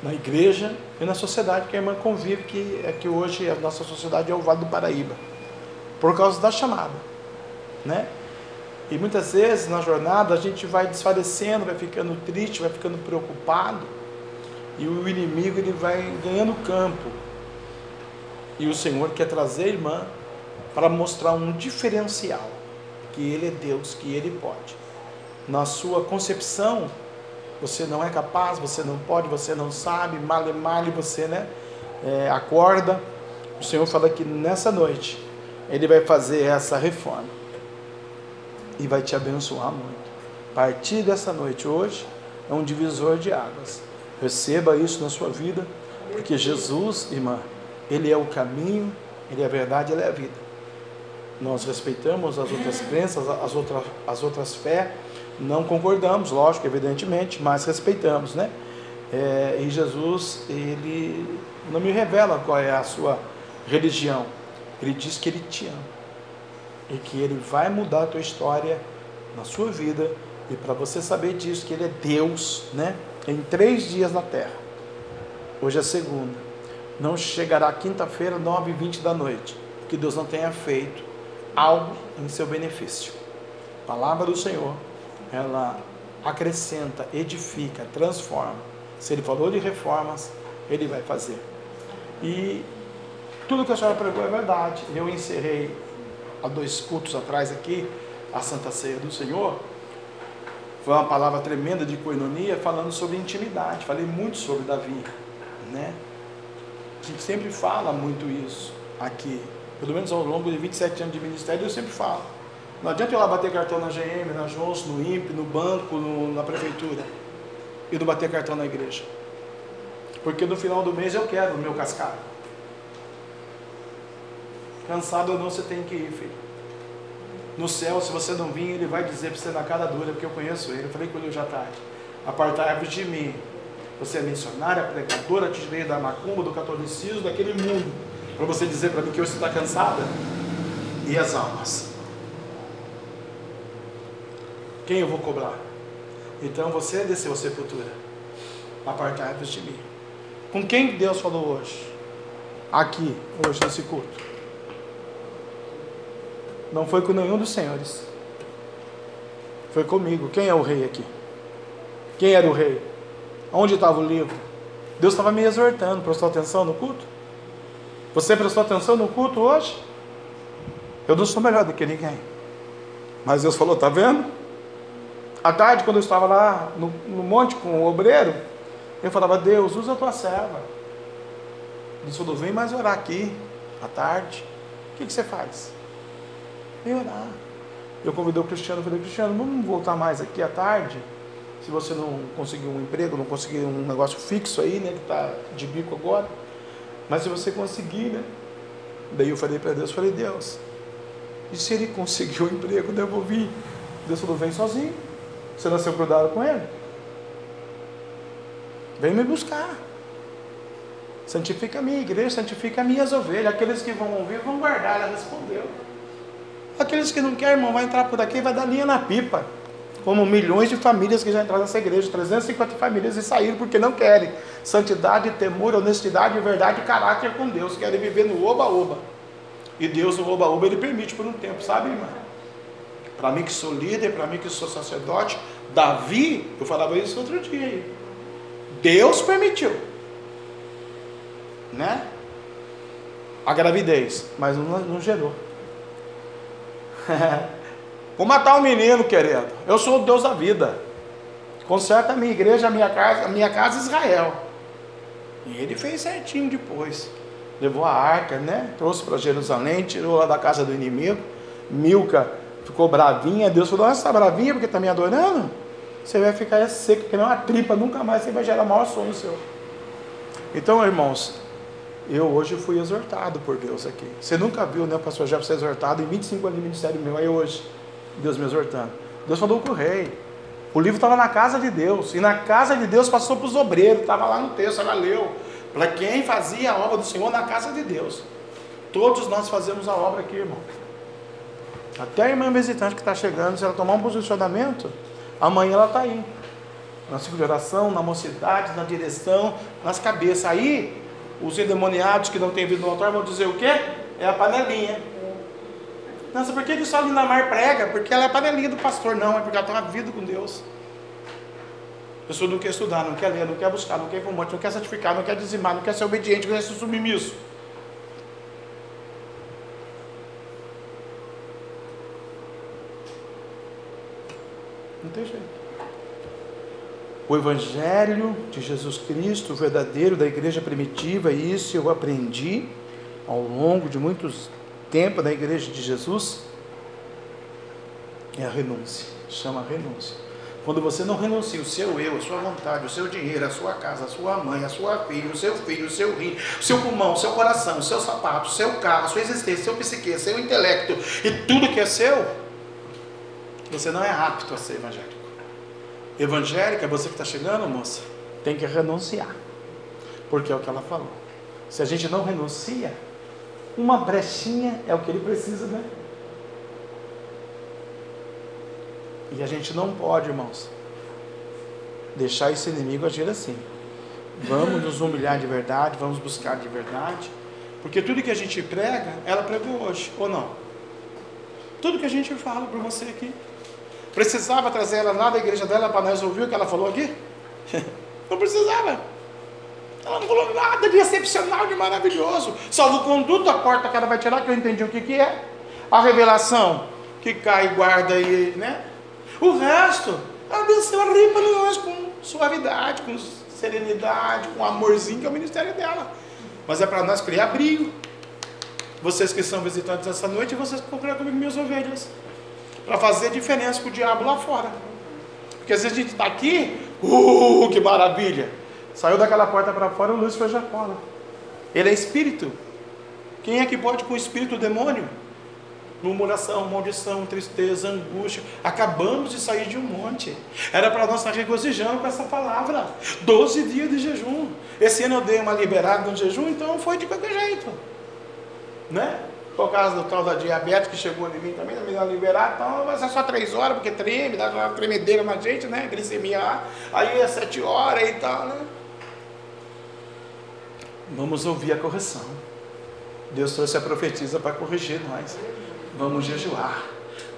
na igreja e na sociedade que a irmã convive, que é que hoje a nossa sociedade é o Vale do Paraíba, por causa da chamada, né? E muitas vezes na jornada a gente vai desfalecendo, vai ficando triste, vai ficando preocupado, e o inimigo ele vai ganhando campo. E o Senhor quer trazer a irmã para mostrar um diferencial, que ele é Deus, que ele pode. Na sua concepção, você não é capaz, você não pode, você não sabe, male male você, né? É, acorda. O Senhor fala que nessa noite Ele vai fazer essa reforma e vai te abençoar muito. A partir dessa noite hoje é um divisor de águas. Receba isso na sua vida, porque Jesus, irmã, Ele é o caminho, Ele é a verdade, Ele é a vida. Nós respeitamos as outras crenças, as outras, as outras fés, não concordamos, lógico, evidentemente, mas respeitamos, né? É, e Jesus, ele não me revela qual é a sua religião. Ele diz que ele te ama e que ele vai mudar a tua história na sua vida E para você saber disso, que Ele é Deus, né? Em três dias na terra. Hoje é segunda. Não chegará quinta-feira, 9 e 20 da noite. Que Deus não tenha feito algo em seu benefício. A palavra do Senhor, ela acrescenta, edifica, transforma. Se Ele falou de reformas, Ele vai fazer. E tudo que a senhora pregou é verdade. Eu encerrei há dois cultos atrás aqui a Santa Ceia do Senhor. Foi uma palavra tremenda de coinonia falando sobre intimidade. Falei muito sobre Davi, né? A gente sempre fala muito isso aqui. Pelo menos ao longo de 27 anos de ministério eu sempre falo. Não adianta eu lá bater cartão na GM, na Johnson, no INPE, no banco, no, na prefeitura e não bater cartão na igreja. Porque no final do mês eu quero o meu cascado. Cansado ou não, você tem que ir, filho. No céu, se você não vir, ele vai dizer para você na cara dura, porque eu conheço ele. Eu falei com ele hoje à tarde. Apartai-vos de mim. Você é missionária, pregadora, te veio da macumba, do catolicismo, daquele mundo. Para você dizer para mim que hoje você está cansada. E as almas? Quem eu vou cobrar? Então você desceu a sepultura. Apartai-vos de mim. Com quem Deus falou hoje? Aqui, hoje, nesse culto. Não foi com nenhum dos senhores. Foi comigo. Quem é o rei aqui? Quem era o rei? Onde estava o livro? Deus estava me exortando. Prestou atenção no culto? Você prestou atenção no culto hoje? Eu não sou melhor do que ninguém. Mas Deus falou: está vendo? À tarde, quando eu estava lá no, no monte com o obreiro, eu falava: Deus, usa a tua serva. Deus falou: vem mais orar aqui, à tarde. O que, que você faz? Vem orar. Eu convidei o Cristiano, falei, Cristiano, vamos voltar mais aqui à tarde? Se você não conseguir um emprego, não conseguir um negócio fixo aí, né? Que está de bico agora. Mas se você conseguir, né? Daí eu falei para Deus, falei, Deus, e se ele conseguir o emprego, eu vou vir? Deus falou, vem sozinho. Você nasceu cuidado com ele? Vem me buscar. Santifica a minha igreja, santifica as minhas ovelhas. Aqueles que vão ouvir vão guardar. Ela respondeu. Aqueles que não querem, irmão, vai entrar por aqui e vai dar linha na pipa. Como milhões de famílias que já entraram nessa igreja, 350 famílias e saíram porque não querem. Santidade, temor, honestidade, verdade e caráter com Deus. Querem viver no oba-oba. E Deus no oba-oba ele permite por um tempo, sabe, irmã? Para mim que sou líder, para mim que sou sacerdote, Davi, eu falava isso outro dia aí. Deus permitiu. Né? A gravidez, mas não, não gerou. Vou matar um menino, querido. Eu sou o Deus da vida. Conserta a minha igreja, a minha casa, a minha casa Israel. E ele fez certinho depois. Levou a arca, né? Trouxe para Jerusalém, tirou lá da casa do inimigo. Milca ficou bravinha. Deus falou: Você está bravinha porque está me adorando? Você vai ficar seco, que nem uma tripa, nunca mais você vai gerar maior sono seu. Então, irmãos, eu hoje fui exortado por Deus aqui. Você nunca viu, né, pastor Jefferson ser exortado em 25 anos de ministério meu, aí hoje, Deus me exortando. Deus falou com o rei. O livro estava na casa de Deus, e na casa de Deus passou para os obreiros, estava lá no texto, ela leu. Para quem fazia a obra do Senhor na casa de Deus. Todos nós fazemos a obra aqui, irmão. Até a irmã visitante que está chegando, se ela tomar um posicionamento, amanhã ela está aí. Na oração, na mocidade, na direção, nas cabeças. Aí os endemoniados que não têm vida no altar vão dizer o quê? É a panelinha. Nossa, por que, que a Lindamar prega? Porque ela é panelinha do pastor. Não, é porque ela tem uma vida com Deus. A pessoa não quer estudar, não quer ler, não quer buscar, não quer ir monte, não quer santificar, não quer dizimar, não quer ser obediente, não quer ser submisso. Não tem jeito. O Evangelho de Jesus Cristo, o verdadeiro da igreja primitiva, e isso eu aprendi ao longo de muitos tempos da igreja de Jesus, é a renúncia, chama renúncia. Quando você não renuncia o seu eu, a sua vontade, o seu dinheiro, a sua casa, a sua mãe, a sua filha, o seu filho, o seu rim, o seu pulmão, o seu coração, o seu sapato, o seu carro, a sua existência, o seu psique, o seu intelecto e tudo que é seu, você não é apto a ser evangélico evangélica, você que está chegando, moça, tem que renunciar. Porque é o que ela falou. Se a gente não renuncia, uma brechinha é o que ele precisa, né? E a gente não pode, irmãos, deixar esse inimigo agir assim. Vamos nos humilhar de verdade, vamos buscar de verdade, porque tudo que a gente prega, ela pregou hoje, ou não? Tudo que a gente fala para você aqui. Precisava trazer ela lá da igreja dela para nós ouvir o que ela falou aqui? Não precisava. Ela não falou nada de excepcional, de maravilhoso. Salvo o conduto, a porta que ela vai tirar, que eu entendi o que, que é. A revelação, que cai, guarda e, né? O resto, ela desceu a para nós com suavidade, com serenidade, com amorzinho, que é o ministério dela. Mas é para nós criar brilho. Vocês que são visitantes essa noite, vocês procuram comigo minhas ovelhas. Para fazer diferença com o diabo lá fora. Porque às vezes a gente está aqui, uh, que maravilha. Saiu daquela porta para fora, o Lúcifer já cola. Ele é espírito. Quem é que pode com o espírito demônio? Murmuração, maldição, tristeza, angústia. Acabamos de sair de um monte. Era para nós estar regozijando com essa palavra. Doze dias de jejum. Esse ano eu dei uma liberada no jejum, então foi de qualquer jeito. Né? Por causa do tal da diabetes que chegou em mim também, me dá liberar, então vai ser só três horas, porque treme, dá uma tremedeira na gente, né? Glicemia. Aí é sete horas e tal, né? Vamos ouvir a correção. Deus trouxe a profetisa para corrigir nós. Vamos jejuar,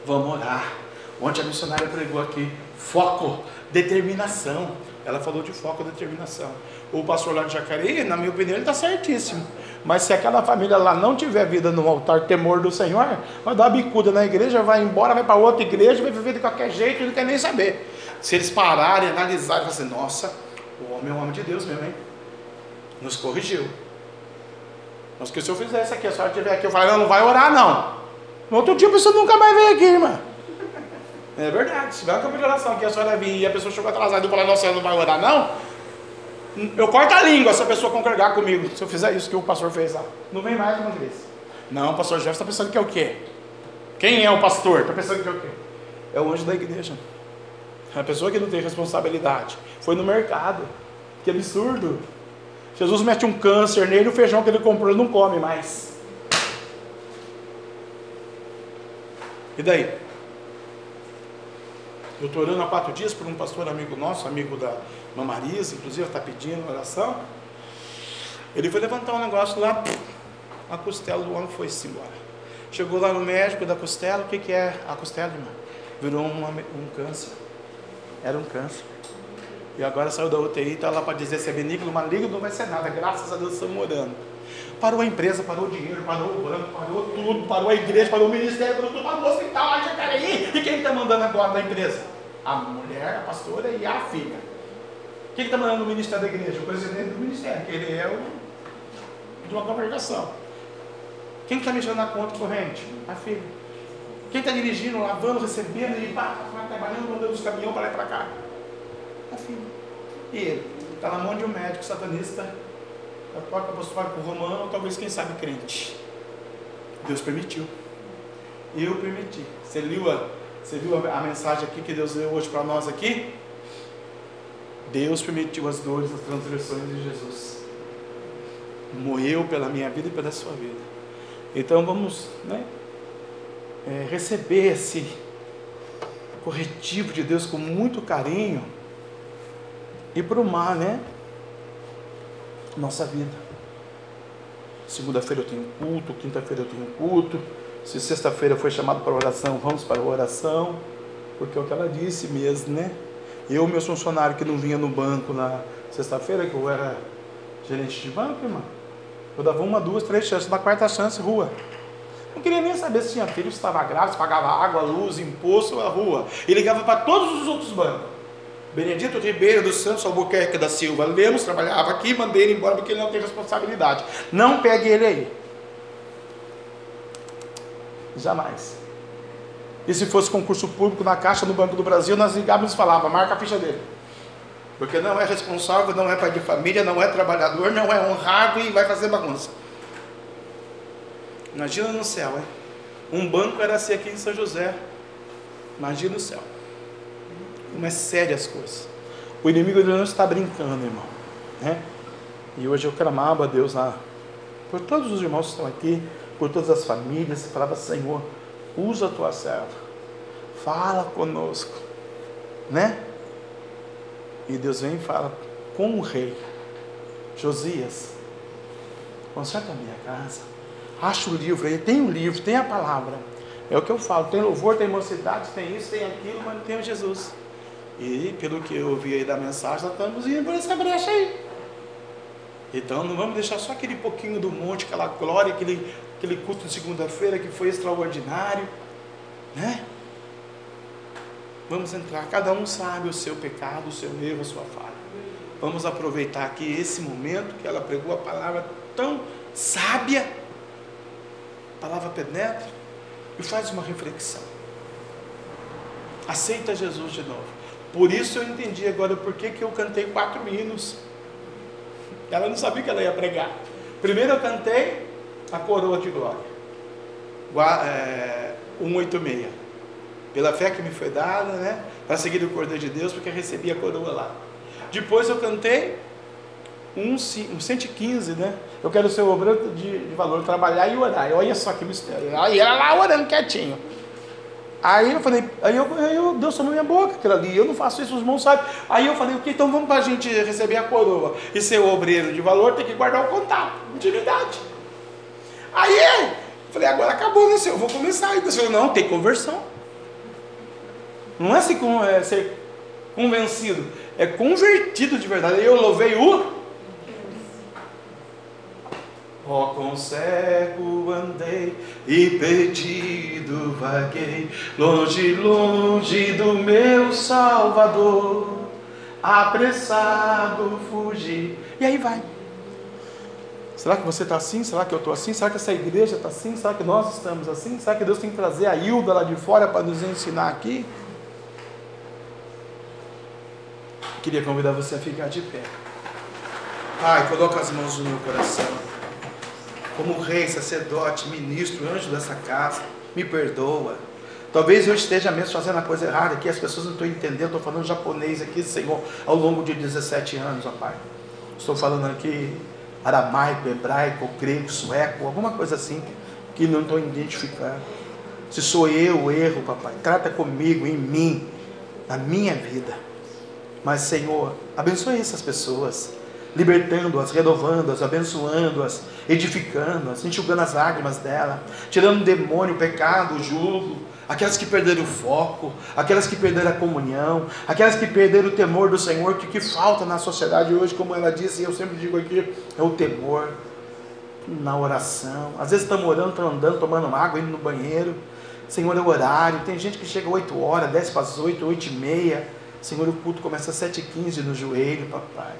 vamos orar. Ontem a missionária pregou aqui: foco, determinação. Ela falou de foco, determinação. O pastor lá de Jacareí, na minha opinião, ele está certíssimo. Mas se aquela família lá não tiver vida no altar, temor do Senhor, vai dar bicuda na igreja, vai embora, vai para outra igreja, vai viver de qualquer jeito e não quer nem saber. Se eles pararem, analisarem, falar assim, nossa, o homem é um homem de Deus mesmo, hein? Nos corrigiu. Mas que se eu fizer isso aqui, a senhora estiver aqui, eu falo, não, não vai orar não. No outro dia a pessoa nunca mais vem aqui, irmã. É verdade. Se tiver uma campo de oração aqui, a senhora vir e a pessoa chegou atrasada e falar, nossa, não vai orar não, eu corto a língua se a pessoa congregar comigo. Se eu fizer isso que o pastor fez lá. Não vem mais uma vez. Não, o pastor Jefferson está pensando que é o quê? Quem é o pastor? Está pensando que é o quê? É o anjo da igreja. É a pessoa que não tem responsabilidade. Foi no mercado. Que absurdo. Jesus mete um câncer nele, o feijão que ele comprou ele não come mais. E daí? Eu estou orando há quatro dias por um pastor amigo nosso, amigo da Mamariza, inclusive está pedindo oração. Ele foi levantar um negócio lá, a costela do homem foi-se embora. Chegou lá no médico da costela, o que, que é a costela, irmão? Virou uma, um câncer. Era um câncer. E agora saiu da UTI, está lá para dizer se é benigno, maligno, não vai ser nada. Graças a Deus estamos orando. Parou a empresa, parou o dinheiro, parou o banco, parou tudo, parou a igreja, parou o ministério, parou tudo, parou o hospital, de Jacareí. E quem está mandando agora da empresa? A mulher, a pastora e a filha. Quem está mandando no ministério da igreja? O presidente do ministério, que ele é o de uma congregação. Quem está mexendo na conta corrente? A filha. Quem está dirigindo, lavando, recebendo e pá, trabalhando, mandando os caminhões para lá e para cá? A filha. E ele? Está na mão de um médico satanista católico apostólico romano, talvez quem sabe crente. Deus permitiu. Eu permiti. Você viu a, você viu a, a mensagem aqui que Deus deu hoje para nós aqui? Deus permitiu as dores, as transgressões de Jesus. Morreu pela minha vida e pela sua vida. Então vamos né, é, receber esse corretivo de Deus com muito carinho e para o mar, né? Nossa vida. Segunda-feira eu tenho culto, quinta-feira eu tenho culto. Se sexta-feira foi chamado para oração, vamos para a oração. Porque é o que ela disse mesmo, né? Eu, meu funcionário que não vinha no banco na sexta-feira, que eu era gerente de banco, irmão, eu dava uma, duas, três chances, na quarta chance, rua. Não queria nem saber se tinha filho, se estava grávido, se pagava água, luz, imposto, a rua. E ligava para todos os outros bancos. Benedito Ribeiro dos Santos Albuquerque da Silva Lemos trabalhava aqui, mandei ele embora porque ele não tem responsabilidade. Não pegue ele aí. Jamais. E se fosse concurso público na Caixa no Banco do Brasil, nós ligávamos e falava, marca a ficha dele. Porque não é responsável, não é pai de família, não é trabalhador, não é honrado e vai fazer bagunça. Imagina no céu, hein? Um banco era assim aqui em São José. Imagina o céu. Como é séria as coisas. O inimigo não está brincando, irmão. Né? E hoje eu clamava a Deus lá, por todos os irmãos que estão aqui, por todas as famílias, e falava, Senhor, usa a tua serva. fala conosco, né? E Deus vem e fala com o rei, Josias, conserta a minha casa, acha o livro aí, tem o livro, tem a palavra. É o que eu falo, tem louvor, tem mocidade, tem isso, tem aquilo, mas não tem Jesus. E pelo que eu ouvi aí da mensagem, nós estamos indo por essa brecha aí. Então não vamos deixar só aquele pouquinho do monte, aquela glória, aquele, aquele culto de segunda-feira que foi extraordinário, né? Vamos entrar, cada um sabe o seu pecado, o seu erro, a sua falha. Vamos aproveitar aqui esse momento que ela pregou a palavra tão sábia, a palavra penetra, e faz uma reflexão. Aceita Jesus de novo. Por isso eu entendi agora por que, que eu cantei quatro hinos. Ela não sabia que ela ia pregar. Primeiro eu cantei a coroa de glória. É, 186. Pela fé que me foi dada, né? Para seguir o Cordeiro de Deus, porque recebi a coroa lá. Depois eu cantei um, um 115, né? Eu quero ser obreiro de, de valor, trabalhar e orar. Olha só que mistério. Aí ela lá orando quietinho. Aí eu falei, aí eu, aí eu Deus tomou minha boca, aquilo ali, eu não faço isso, os irmãos sabem. Aí eu falei, ok, então vamos para a gente receber a coroa e ser obreiro de valor, tem que guardar o contato, intimidade. Aí eu falei, agora acabou, né, senhor? Eu vou começar. Aí falou, não, tem conversão. Não é, ser, é ser convencido, é convertido de verdade. Aí eu louvei o Ó, com cego andei e perdido vaguei, longe, longe do meu Salvador, apressado fugi. E aí vai. Será que você está assim? Será que eu estou assim? Será que essa igreja está assim? Será que nós estamos assim? Será que Deus tem que trazer a Hilda lá de fora para nos ensinar aqui? Queria convidar você a ficar de pé. Pai, coloca as mãos no meu coração como rei, sacerdote, ministro, anjo dessa casa, me perdoa. Talvez eu esteja mesmo fazendo a coisa errada aqui, as pessoas não estão entendendo, estou falando japonês aqui, Senhor, ao longo de 17 anos, ó Pai. Estou falando aqui aramaico, hebraico, grego, sueco, alguma coisa assim, que não estou identificando. Se sou eu o erro, papai, trata comigo, em mim, na minha vida. Mas, Senhor, abençoe essas pessoas libertando-as, renovando-as, abençoando-as, edificando-as, enxugando as lágrimas dela, tirando o demônio, o pecado, o jugo, aquelas que perderam o foco, aquelas que perderam a comunhão, aquelas que perderam o temor do Senhor, que que falta na sociedade hoje, como ela disse, e eu sempre digo aqui, é o temor na oração. Às vezes estamos orando, estamos andando, tomando água, indo no banheiro. Senhor, é o horário. Tem gente que chega 8 horas, 10 para as 8, 8 e meia. Senhor, o culto começa às 7 h 15 no joelho, papai.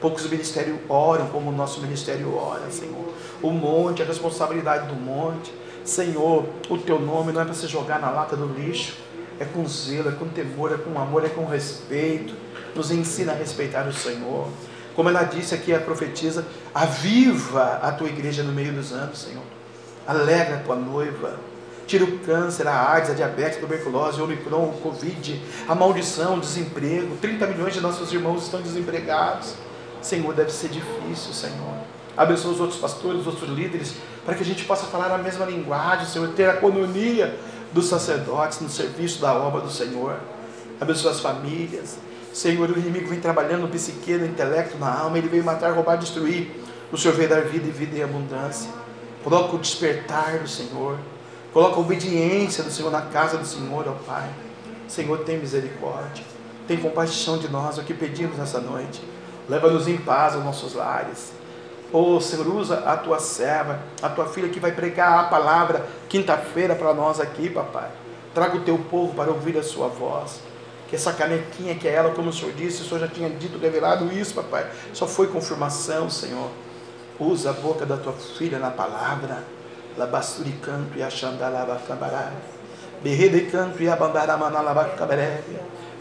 Poucos ministérios oram como o nosso ministério ora, Senhor. O monte, a responsabilidade do monte. Senhor, o teu nome não é para se jogar na lata do lixo. É com zelo, é com temor, é com amor, é com respeito. Nos ensina a respeitar o Senhor. Como ela disse aqui, a profetisa, aviva a tua igreja no meio dos anos, Senhor. Alegra a tua noiva. Tira o câncer, a AIDS, a diabetes, a tuberculose, o Omicron, o Covid, a maldição, o desemprego. 30 milhões de nossos irmãos estão desempregados. Senhor, deve ser difícil, Senhor. Abençoa os outros pastores, os outros líderes, para que a gente possa falar a mesma linguagem, Senhor, ter a economia dos sacerdotes no serviço da obra do Senhor. Abençoa as famílias. Senhor, o inimigo vem trabalhando no psique, no intelecto, na alma, ele veio matar, roubar, destruir. O Senhor veio dar vida e vida em abundância. Coloca o despertar do Senhor. Coloca a obediência do Senhor na casa do Senhor, ó Pai. Senhor, tem misericórdia. Tem compaixão de nós, é o que pedimos nessa noite. Leva-nos em paz aos nossos lares. Oh, Senhor, usa a tua serva, a tua filha que vai pregar a palavra quinta-feira para nós aqui, papai. Traga o teu povo para ouvir a sua voz. Que essa canequinha que é ela, como o Senhor disse, o Senhor já tinha dito, revelado isso, papai. Só foi confirmação, Senhor. Usa a boca da tua filha na palavra. Labasturi canto e achandalabacabará. Berrede canto e abandaramanalabacabaré.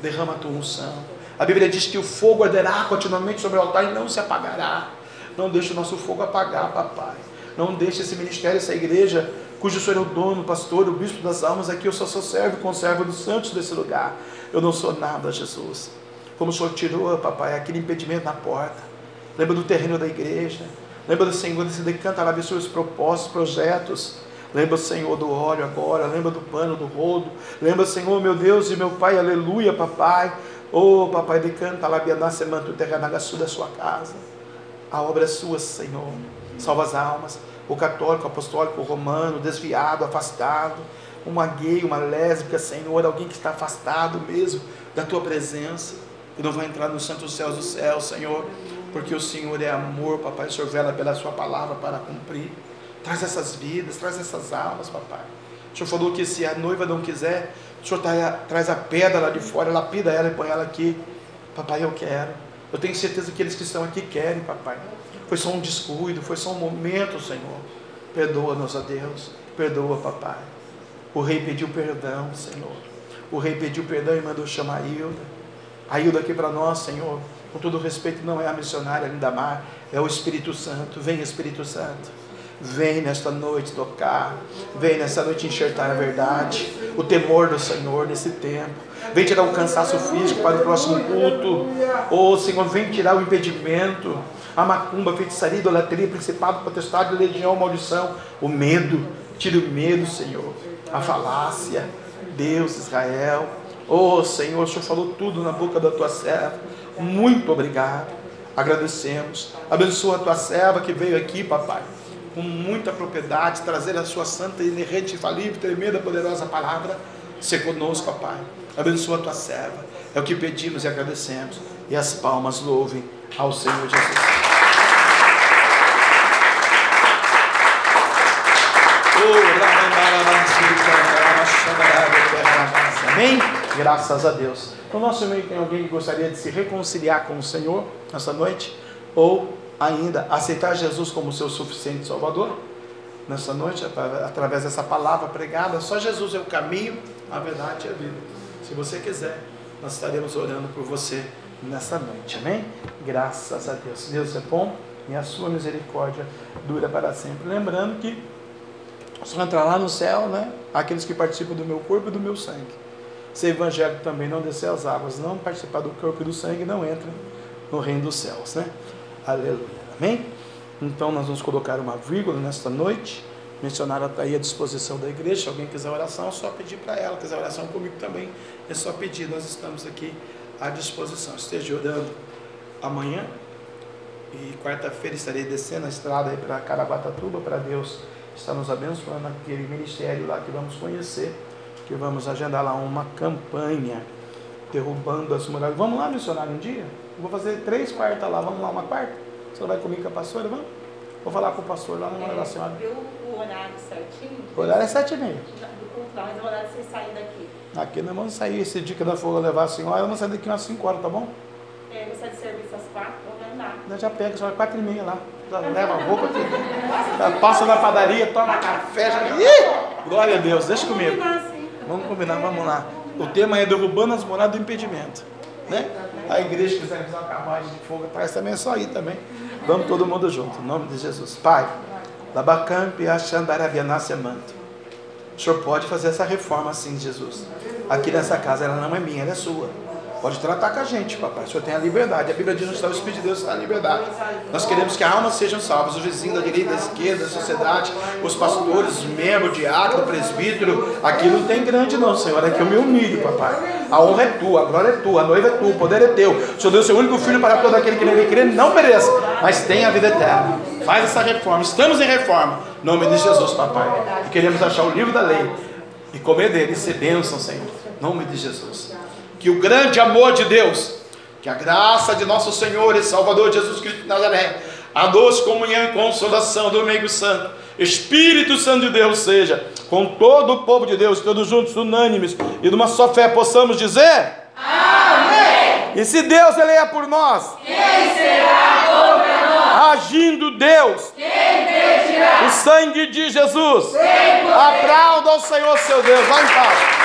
Derrama a tua unção a Bíblia diz que o fogo arderá continuamente sobre o altar e não se apagará. Não deixe o nosso fogo apagar, papai. Não deixe esse ministério, essa igreja, cujo Senhor é o dono, o pastor, o bispo das almas, aqui eu só sou servo e conservo dos santos desse lugar. Eu não sou nada, Jesus. Como o Senhor tirou, papai, aquele impedimento na porta. Lembra do terreno da igreja. Lembra do Senhor, desse decanta lá, os propósitos, projetos. Lembra, Senhor, do óleo agora. Lembra do pano, do rodo. Lembra, Senhor, meu Deus e meu Pai. Aleluia, papai. Oh, papai de canta, labiana, semanto, terra, nagaçu da sua casa. A obra é sua, Senhor. Salva as almas. O católico, apostólico, o romano, desviado, afastado. Uma gay, uma lésbica, Senhor. Alguém que está afastado mesmo da tua presença. E não vai entrar nos santos céus do céu, Senhor. Porque o Senhor é amor, papai. O Senhor vela pela sua palavra para cumprir. Traz essas vidas, traz essas almas, papai. O Senhor falou que se a noiva não quiser, o Senhor traz a pedra lá de fora, lapida ela e põe ela aqui. Papai, eu quero. Eu tenho certeza que aqueles que estão aqui querem, papai. Foi só um descuido, foi só um momento, Senhor. Perdoa-nos, a Deus. Perdoa, papai. O rei pediu perdão, Senhor. O rei pediu perdão e mandou chamar a Hilda. A Hilda aqui para nós, Senhor. Com todo respeito, não é a missionária Linda Mar, é o Espírito Santo. Vem, Espírito Santo. Vem nesta noite tocar, vem nesta noite enxertar a verdade, o temor do Senhor nesse tempo. Vem tirar o cansaço físico para o próximo culto. Oh Senhor, vem tirar o impedimento, a macumba, a feitiçaria, idolatria, principado, potestade, legião, maldição, o medo. Tira o medo, Senhor, a falácia. Deus, Israel. Oh Senhor, o Senhor falou tudo na boca da tua serva. Muito obrigado. Agradecemos. Abençoa a tua serva que veio aqui, papai com muita propriedade, trazer a sua santa, inerrante, infalível, tremenda, poderosa palavra, ser conosco, Pai. Abençoa a tua serva. É o que pedimos e agradecemos. E as palmas louvem ao Senhor Jesus. Amém? Graças a Deus. No nosso meio tem alguém que gostaria de se reconciliar com o Senhor nessa noite? Ou ainda aceitar Jesus como seu suficiente Salvador? Nessa noite, através dessa palavra pregada, só Jesus é o caminho, a verdade e a vida. Se você quiser, nós estaremos orando por você nessa noite, amém? Graças a Deus. Deus é bom e a sua misericórdia dura para sempre. Lembrando que só entrar lá no céu, né? Aqueles que participam do meu corpo e do meu sangue. Ser evangélico também não descer as águas, não participar do corpo e do sangue, não entra no reino dos céus, né? Aleluia. Amém? Então nós vamos colocar uma vírgula nesta noite. Mencionar está aí à disposição da igreja. Se alguém quiser oração, é só pedir para ela. Quiser oração comigo também, é só pedir. Nós estamos aqui à disposição. Esteja orando amanhã. E quarta-feira estarei descendo a estrada para Caraguatatuba, para Deus estar nos abençoando naquele ministério lá que vamos conhecer. Que vamos agendar lá uma campanha derrubando as muralhas. Vamos lá, missionário, um dia? Vou fazer três quartas lá, vamos lá uma quarta? Você vai comigo com a pastora? Vamos? Vou falar com o pastor lá na é, da senhora. Viu o horário certinho? O horário é sete e meia. Do culto lá, mas o horário de vocês saírem daqui. Aqui nós vamos sair, esse dia que nós for levar a senhora, vamos sair daqui umas cinco horas, tá bom? É, você de serviço às quatro, vou andar. Nós já pega, só quatro e meia lá. Já leva a roupa, tudo. passa na padaria, toma café, já... Ih! Glória a Deus, deixa comigo. Vamos combinar, vamos lá. O tema é derrubando as moradas do impedimento. Né? A igreja que quiser fazer uma carruagem de fogo atrás também é só ir também. Vamos todo mundo junto, em nome de Jesus. Pai, Labacamp e Achandarabianasemanto. O Senhor pode fazer essa reforma assim, Jesus. Aqui nessa casa, ela não é minha, ela é sua. Pode tratar com a gente, papai. O Senhor tem a liberdade. A Bíblia diz que o Espírito de Deus está em liberdade. Nós queremos que almas sejam salvas. Os vizinhos da direita, da esquerda, da sociedade, os pastores, os membros, diácono, presbítero. Aqui não tem grande, não, Senhor. Aqui eu me humilho, papai. A honra é tua, a glória é tua, a noiva é tua, o poder é teu. O Senhor deu seu único filho para todo aquele que nele crê, não pereça, mas tenha a vida eterna. Faz essa reforma. Estamos em reforma. Em nome de Jesus, papai. E queremos achar o livro da lei e comer dele e ser bênção, Senhor. Em nome de Jesus que o grande amor de Deus, que a graça de nosso Senhor e Salvador Jesus Cristo de Nazaré, a doce comunhão e consolação do meio santo, Espírito Santo de Deus seja com todo o povo de Deus, todos juntos, unânimes, e numa só fé possamos dizer: Amém. E se Deus ele é por nós, quem será contra nós? Agindo Deus, quem impedirá? O sangue de Jesus. Aplauda ao Senhor seu Deus. Vá em paz.